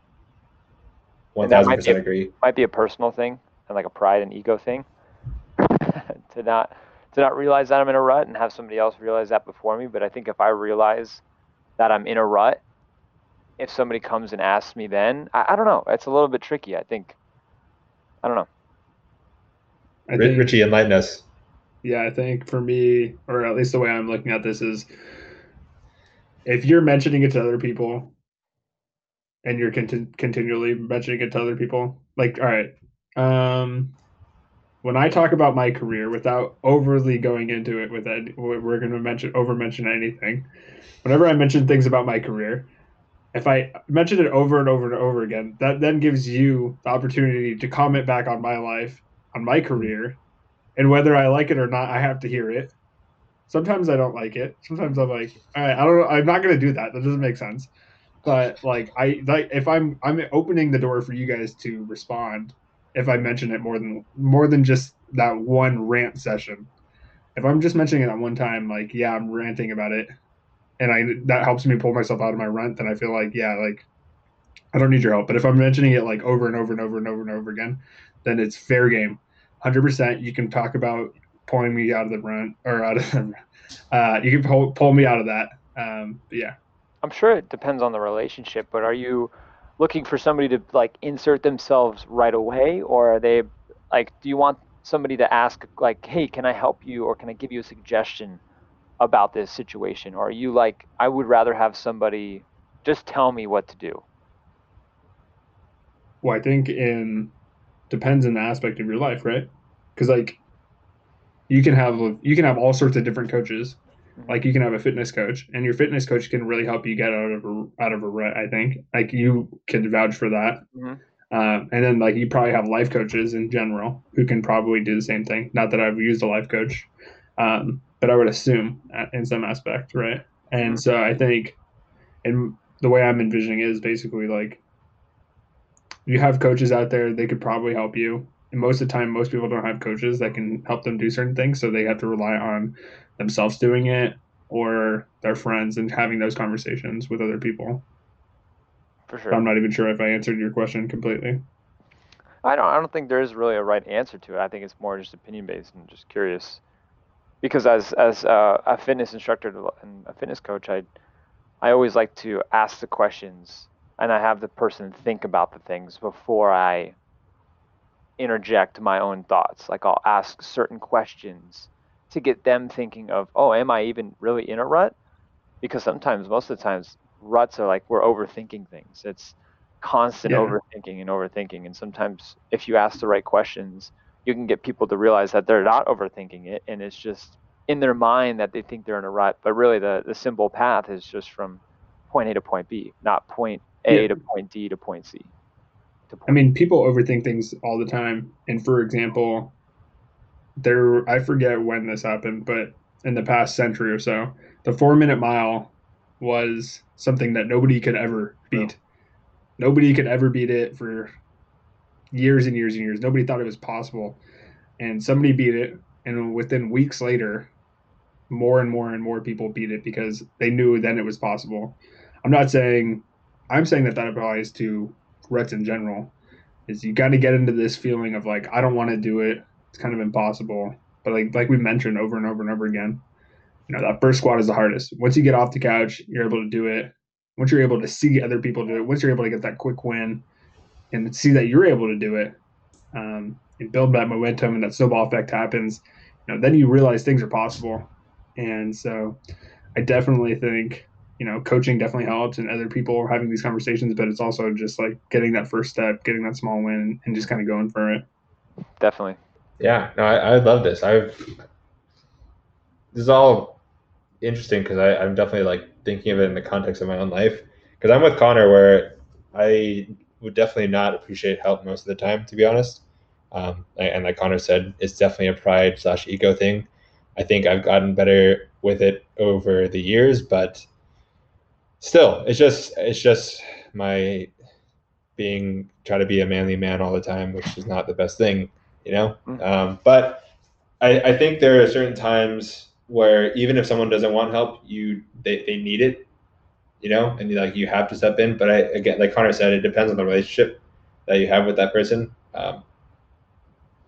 And that might be 1000% a- agree Might be a personal thing and like a pride and ego thing. to not to not realize that I'm in a rut and have somebody else realize that before me. But I think if I realize that I'm in a rut, if somebody comes and asks me then, I, I don't know. It's a little bit tricky. I think. I don't know. I Ri- think, richie enlighten us yeah, I think for me, or at least the way I'm looking at this is, if you're mentioning it to other people, and you're conti- continually mentioning it to other people, like, all right, um, when I talk about my career without overly going into it with it, we're going to mention over mention anything. Whenever I mention things about my career, if I mention it over and over and over again, that then gives you the opportunity to comment back on my life, on my career, and whether I like it or not, I have to hear it. Sometimes I don't like it. Sometimes I'm like, all right, I don't. I'm not gonna do that. That doesn't make sense. But like, I like if I'm I'm opening the door for you guys to respond if I mention it more than more than just that one rant session. If I'm just mentioning it at one time, like yeah, I'm ranting about it, and I that helps me pull myself out of my rant, then I feel like yeah, like I don't need your help. But if I'm mentioning it like over and over and over and over and over again, then it's fair game. Hundred percent. You can talk about pulling me out of the run or out of the. Uh, you can pull pull me out of that. Um, yeah. I'm sure it depends on the relationship, but are you looking for somebody to like insert themselves right away, or are they like, do you want somebody to ask like, hey, can I help you, or can I give you a suggestion? about this situation or are you like i would rather have somebody just tell me what to do well i think in depends on the aspect of your life right because like you can have you can have all sorts of different coaches mm-hmm. like you can have a fitness coach and your fitness coach can really help you get out of a out of a rut i think like you can vouch for that mm-hmm. uh, and then like you probably have life coaches in general who can probably do the same thing not that i've used a life coach um, but I would assume in some aspect, right? And mm-hmm. so I think, and the way I'm envisioning is basically like you have coaches out there, they could probably help you. And most of the time, most people don't have coaches that can help them do certain things, so they have to rely on themselves doing it or their friends and having those conversations with other people. For sure. I'm not even sure if I answered your question completely. I don't. I don't think there is really a right answer to it. I think it's more just opinion based and just curious because as as a, a fitness instructor and a fitness coach, I I always like to ask the questions and I have the person think about the things before I interject my own thoughts. Like I'll ask certain questions to get them thinking of, oh, am I even really in a rut? Because sometimes, most of the times, ruts are like we're overthinking things. It's constant yeah. overthinking and overthinking. And sometimes, if you ask the right questions, you can get people to realize that they're not overthinking it and it's just in their mind that they think they're in a rut but really the, the simple path is just from point a to point b not point a yeah. to point d to point c to point i mean people overthink things all the time and for example there i forget when this happened but in the past century or so the four minute mile was something that nobody could ever oh. beat no. nobody could ever beat it for years and years and years. Nobody thought it was possible. And somebody beat it. And within weeks later, more and more and more people beat it because they knew then it was possible. I'm not saying, I'm saying that that applies to ruts in general. Is you got to get into this feeling of like, I don't want to do it. It's kind of impossible. But like, like we mentioned over and over and over again, you know, that first squat is the hardest. Once you get off the couch, you're able to do it. Once you're able to see other people do it, once you're able to get that quick win, and see that you're able to do it um, and build that momentum and that snowball effect happens, you know, then you realize things are possible. And so I definitely think, you know, coaching definitely helps and other people are having these conversations, but it's also just like getting that first step, getting that small win and just kind of going for it. Definitely. Yeah, no, I, I love this. I've, this is all interesting because I'm definitely like thinking of it in the context of my own life. Because I'm with Connor where I would definitely not appreciate help most of the time, to be honest. Um, and like Connor said, it's definitely a pride slash ego thing. I think I've gotten better with it over the years, but still, it's just it's just my being try to be a manly man all the time, which is not the best thing, you know. Mm-hmm. Um, but I, I think there are certain times where even if someone doesn't want help, you they, they need it you know, and you like you have to step in. But I again, like Connor said, it depends on the relationship that you have with that person. Um,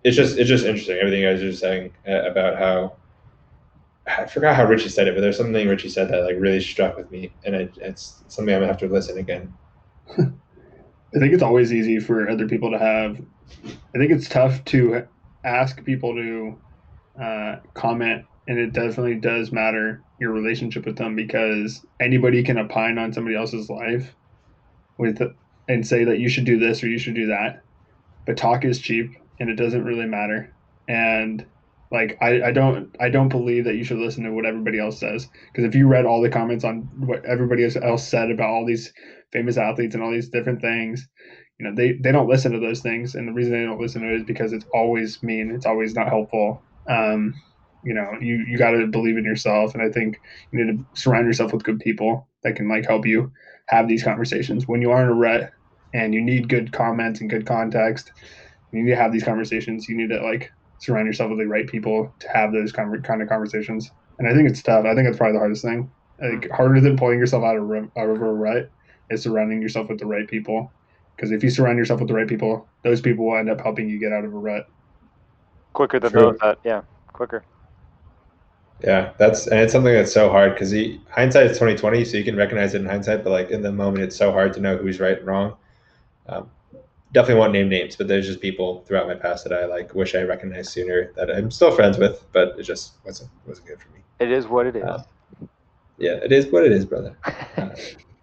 it's just it's just interesting everything you guys are saying uh, about how I forgot how Richie said it, but there's something Richie said that like really struck with me, and it, it's something I'm gonna have to listen again. I think it's always easy for other people to have. I think it's tough to ask people to uh, comment, and it definitely does matter your relationship with them because anybody can opine on somebody else's life with and say that you should do this or you should do that. But talk is cheap and it doesn't really matter. And Like I, I don't I don't believe that you should listen to what everybody else says. Because if you read all the comments on what everybody else said about all these famous athletes and all these different things, you know they they don't listen to those things. And the reason they don't listen to it is because it's always mean. It's always not helpful. Um, you know you you got to believe in yourself. And i think you need to surround yourself with good people that can like help you have these conversations. When you are in a rut and you need good comments and good context you need to have these conversations. You need to like surround yourself with the right people to have those kind of, conversations. And i think it's tough. I think it's probably the hardest thing. Like harder than pulling yourself out of, out of a rut is surrounding yourself with the right people. Because if you surround yourself with the right people those people will end up helping you get out of a rut. Quicker than those that yeah quicker. Yeah, that's and it's something that's so hard because hindsight is twenty twenty, so you can recognize it in hindsight, but like in the moment, it's so hard to know who's right and wrong. Um, definitely won't name names, but there's just people throughout my past that I like wish I recognized sooner that I'm still friends with, but it just wasn't wasn't good for me. It is what it is. Uh, yeah, it is what it is, brother. Uh,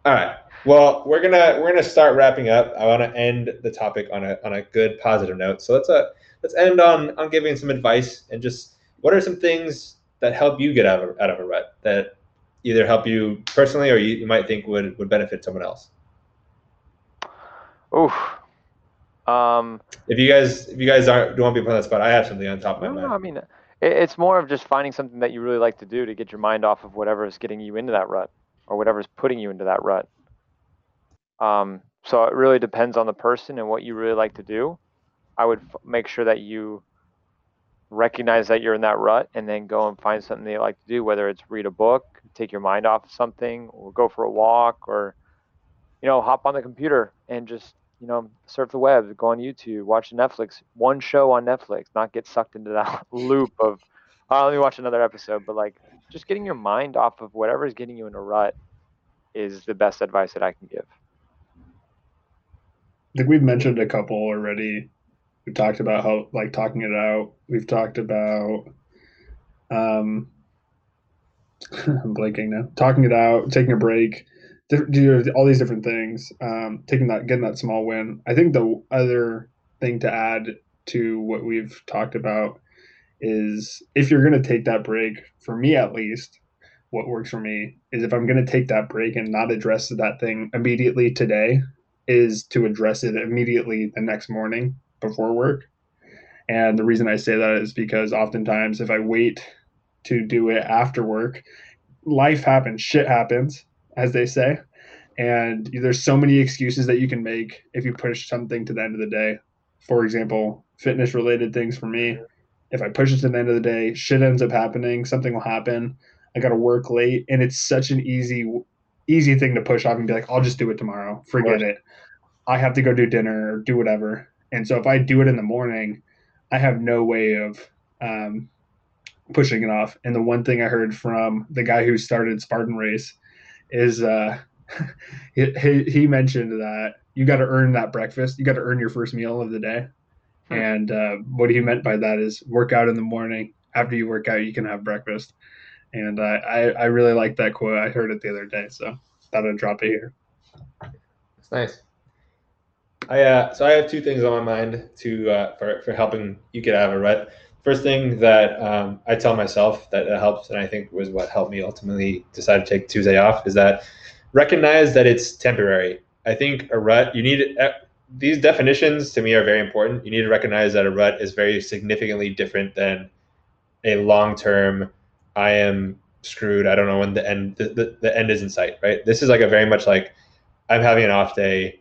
all right. Well, we're gonna we're gonna start wrapping up. I want to end the topic on a on a good positive note. So let's uh let's end on on giving some advice and just what are some things that help you get out of, out of a rut that either help you personally or you, you might think would, would benefit someone else? Oof. Um, if you guys if you guys aren't don't want to be put on that spot, I have something on top of my no, mind. No, I mean it, it's more of just finding something that you really like to do to get your mind off of whatever is getting you into that rut or whatever is putting you into that rut. Um, so it really depends on the person and what you really like to do. I would f- make sure that you recognize that you're in that rut and then go and find something that you like to do, whether it's read a book, take your mind off of something, or go for a walk, or you know, hop on the computer and just you know surf the web, go on YouTube, watch Netflix, one show on Netflix, not get sucked into that loop of oh, let me watch another episode. But like just getting your mind off of whatever is getting you in a rut is the best advice that I can give. I think we've mentioned a couple already We've talked about how like talking it out. We've talked about um I'm blanking now. Talking it out, taking a break, all these different things. Um, taking that, getting that small win. I think the other thing to add to what we've talked about is if you're going to take that break, for me at least, what works for me is if I'm going to take that break and not address that thing immediately today, is to address it immediately the next morning before work. And the reason I say that is because oftentimes if I wait to do it after work, life happens, shit happens, as they say. And there's so many excuses that you can make if you push something to the end of the day. For example, fitness related things for me. If I push it to the end of the day, shit ends up happening, something will happen. I got to work late and it's such an easy easy thing to push off and be like, I'll just do it tomorrow. Forget it. I have to go do dinner or do whatever. And so if I do it in the morning, I have no way of um, pushing it off. And the one thing I heard from the guy who started Spartan Race is uh, he, he mentioned that you got to earn that breakfast. You got to earn your first meal of the day. Hmm. And uh, what he meant by that is work out in the morning. After you work out, you can have breakfast. And uh, I, I really like that quote. I heard it the other day. So thought I'd drop it here. That's nice. I uh, so I have two things on my mind to uh, for for helping you get out of a rut. First thing that um, I tell myself that, helps, and I think was what helped me ultimately decide to take Tuesday off, is that recognize that it's temporary. I think a rut you need uh, these definitions to me are very important. You need to recognize that a rut is very significantly different than a long term. I am screwed. I don't know when the end the, the, the end is in sight. Right. This is like a very much like I'm having an off day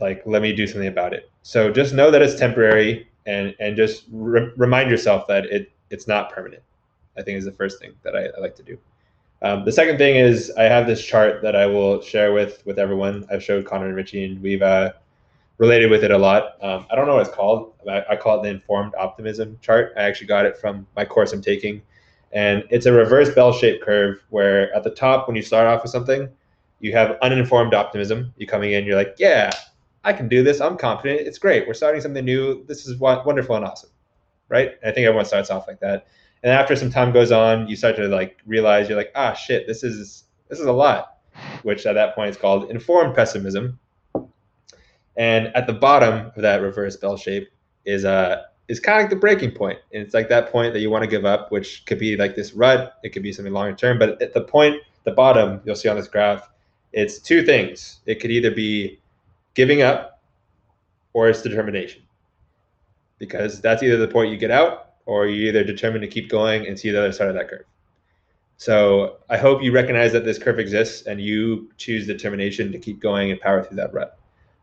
like let me do something about it so just know that it's temporary and and just re- remind yourself that it it's not permanent i think is the first thing that i, I like to do. Um, the second thing is i have this chart that i will share with with everyone. I've showed connor and richie and we've uh, related with it a lot. Um, i don't know what it's called. I, I call it the informed optimism chart. I actually got it from my course i'm taking and it's a reverse bell-shaped curve where at the top when you start off with something you have uninformed optimism. You're coming in you're like yeah I can do this. I'm confident. It's great. We're starting something new. This is wonderful and awesome, right? I think everyone starts off like that. And after some time goes on, you start to like realize you're like, ah, shit, this is this is a lot, which at that point is called informed pessimism. And at the bottom of that reverse bell shape is uh, is kind of like the breaking. And it's like that point that you want to give up, which could be like this rut, it could be something longer term. But at the point, the bottom, you'll see on this graph, it's two things. It could either be giving up or it's determination. Because that's either the point you get out or you're either determined to keep going and see the other side of that curve. So I hope you recognize that this curve exists and you choose determination to keep going and power through that rut.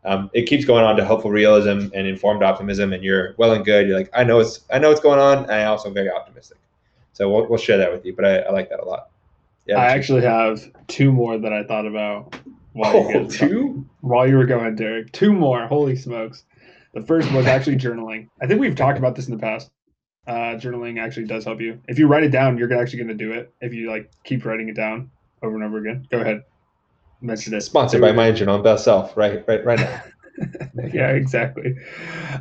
Um, it keeps going on to helpful realism and informed optimism, and you're well and good. You're like, I know it's, I know what's going on, and I'm also very optimistic. So we'll, we'll share that with you. But I, I like that a lot. Yeah, I actually have two more that I thought about while oh, you two while you were going, Derek. Two more. Holy smokes! The first was actually journaling. I think we've talked about this in the past. Uh, journaling actually does help you. If you write it down, you're actually going to do it. If you like keep writing it down over and over again. Go ahead. Mention it. Sponsored by Mind Journal BestSelf. Right, right, right now. yeah, exactly.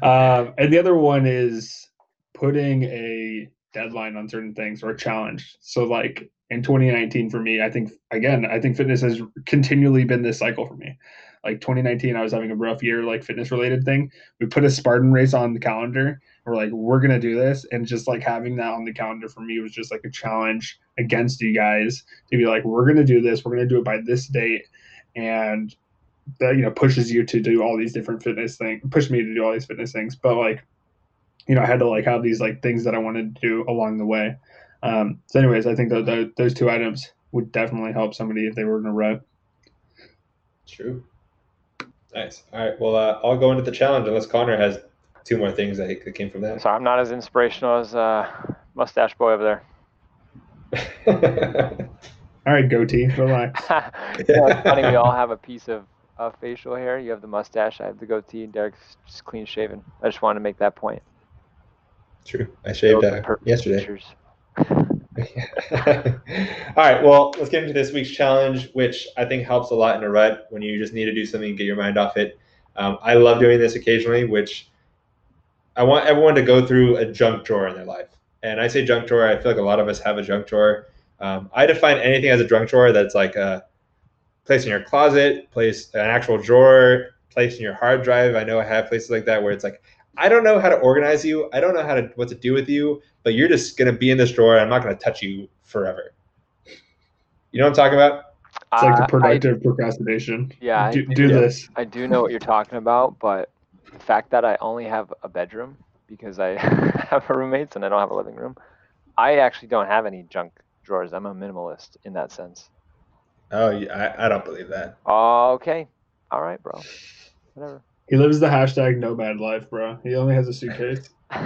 Um, and the other one is putting a deadline on certain things or a challenge. So like in 2019 for me, I think again, I think fitness has continually been this cycle for me. Like 2019, I was having a rough year, like fitness related thing. We put a Spartan race on the calendar. We're like, we're gonna do this, and just like having that on the calendar for me was just like a challenge against you guys to be like, we're gonna do this. We're gonna do it by this date, and that you know pushes you to do all these different fitness things. Push me to do all these fitness things, but like, you know, I had to like have these like things that I wanted to do along the way. Um, so, anyways, I think that those two items would definitely help somebody if they were in a rut. True. Nice. All right. Well, uh, I'll go into the challenge unless Connor has two more things that, that came from that. So I'm not as inspirational as uh, mustache boy over there. all right, goatee, relax. you know, it's funny. We all have a piece of, of facial hair. You have the mustache. I have the goatee. And Derek's just clean shaven. I just wanted to make that point. True. I shaved uh, yesterday. Pictures. All right, well, let's get into this week's challenge, which I think helps a lot in a rut when you just need to do something and get your mind off it. Um, I love doing this occasionally, which I want everyone to go through a junk drawer in their life. And I say junk drawer, I feel like a lot of us have a junk drawer. Um, I define anything as a junk drawer that's like a place in your closet, place an actual drawer, place in your hard drive. I know I have places like that where it's like I don't know how to organize you. I don't know how to what to do with you, but you're just gonna be in this drawer. I'm not gonna touch you forever. You know what I'm talking about? It's like the productive uh, I, procrastination. Yeah, do, do, this. I do know what you're talking about, but the fact that I only have a bedroom because I have roommates and I don't have a living room, I actually don't have any junk drawers. I'm a minimalist in that sense. Oh, yeah, I, I don't believe that. Okay, all right, bro. Whatever. He lives the hashtag nomad life, bro. He only has a suitcase.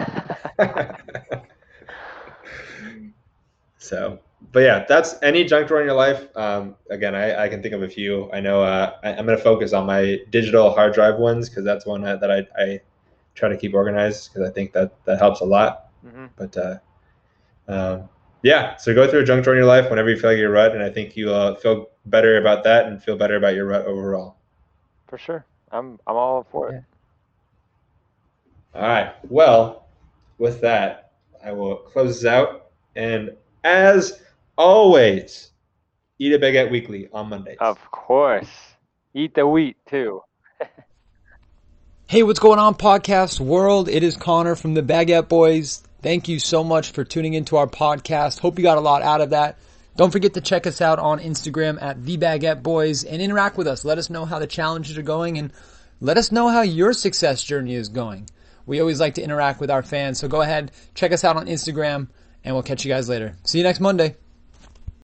so, but yeah, that's any junk drawer in your life. Um, again, I, I can think of a few. I know uh, I, am going to focus on my digital hard drive ones because that's one that, that I, I try to keep organized because I think that that helps a lot. Mm-hmm. But uh, um, yeah, so go through a junk drawer in your life whenever you feel like you're rut, and I think you'll uh, feel better about that and feel better about your rut overall. For sure. I'm I'm all for it. All right. Well, with that, I will close this out. And as always, eat a baguette weekly on Mondays. Of course. Eat the wheat too. hey, what's going on, podcast world? It is Connor from the Baguette Boys. Thank you so much for tuning into our podcast. Hope you got a lot out of that. Don't forget to check us out on Instagram at the Baguette Boys and interact with us. Let us know how the challenges are going and let us know how your success journey is going. We always like to interact with our fans, so go ahead, check us out on Instagram, and we'll catch you guys later. See you next Monday.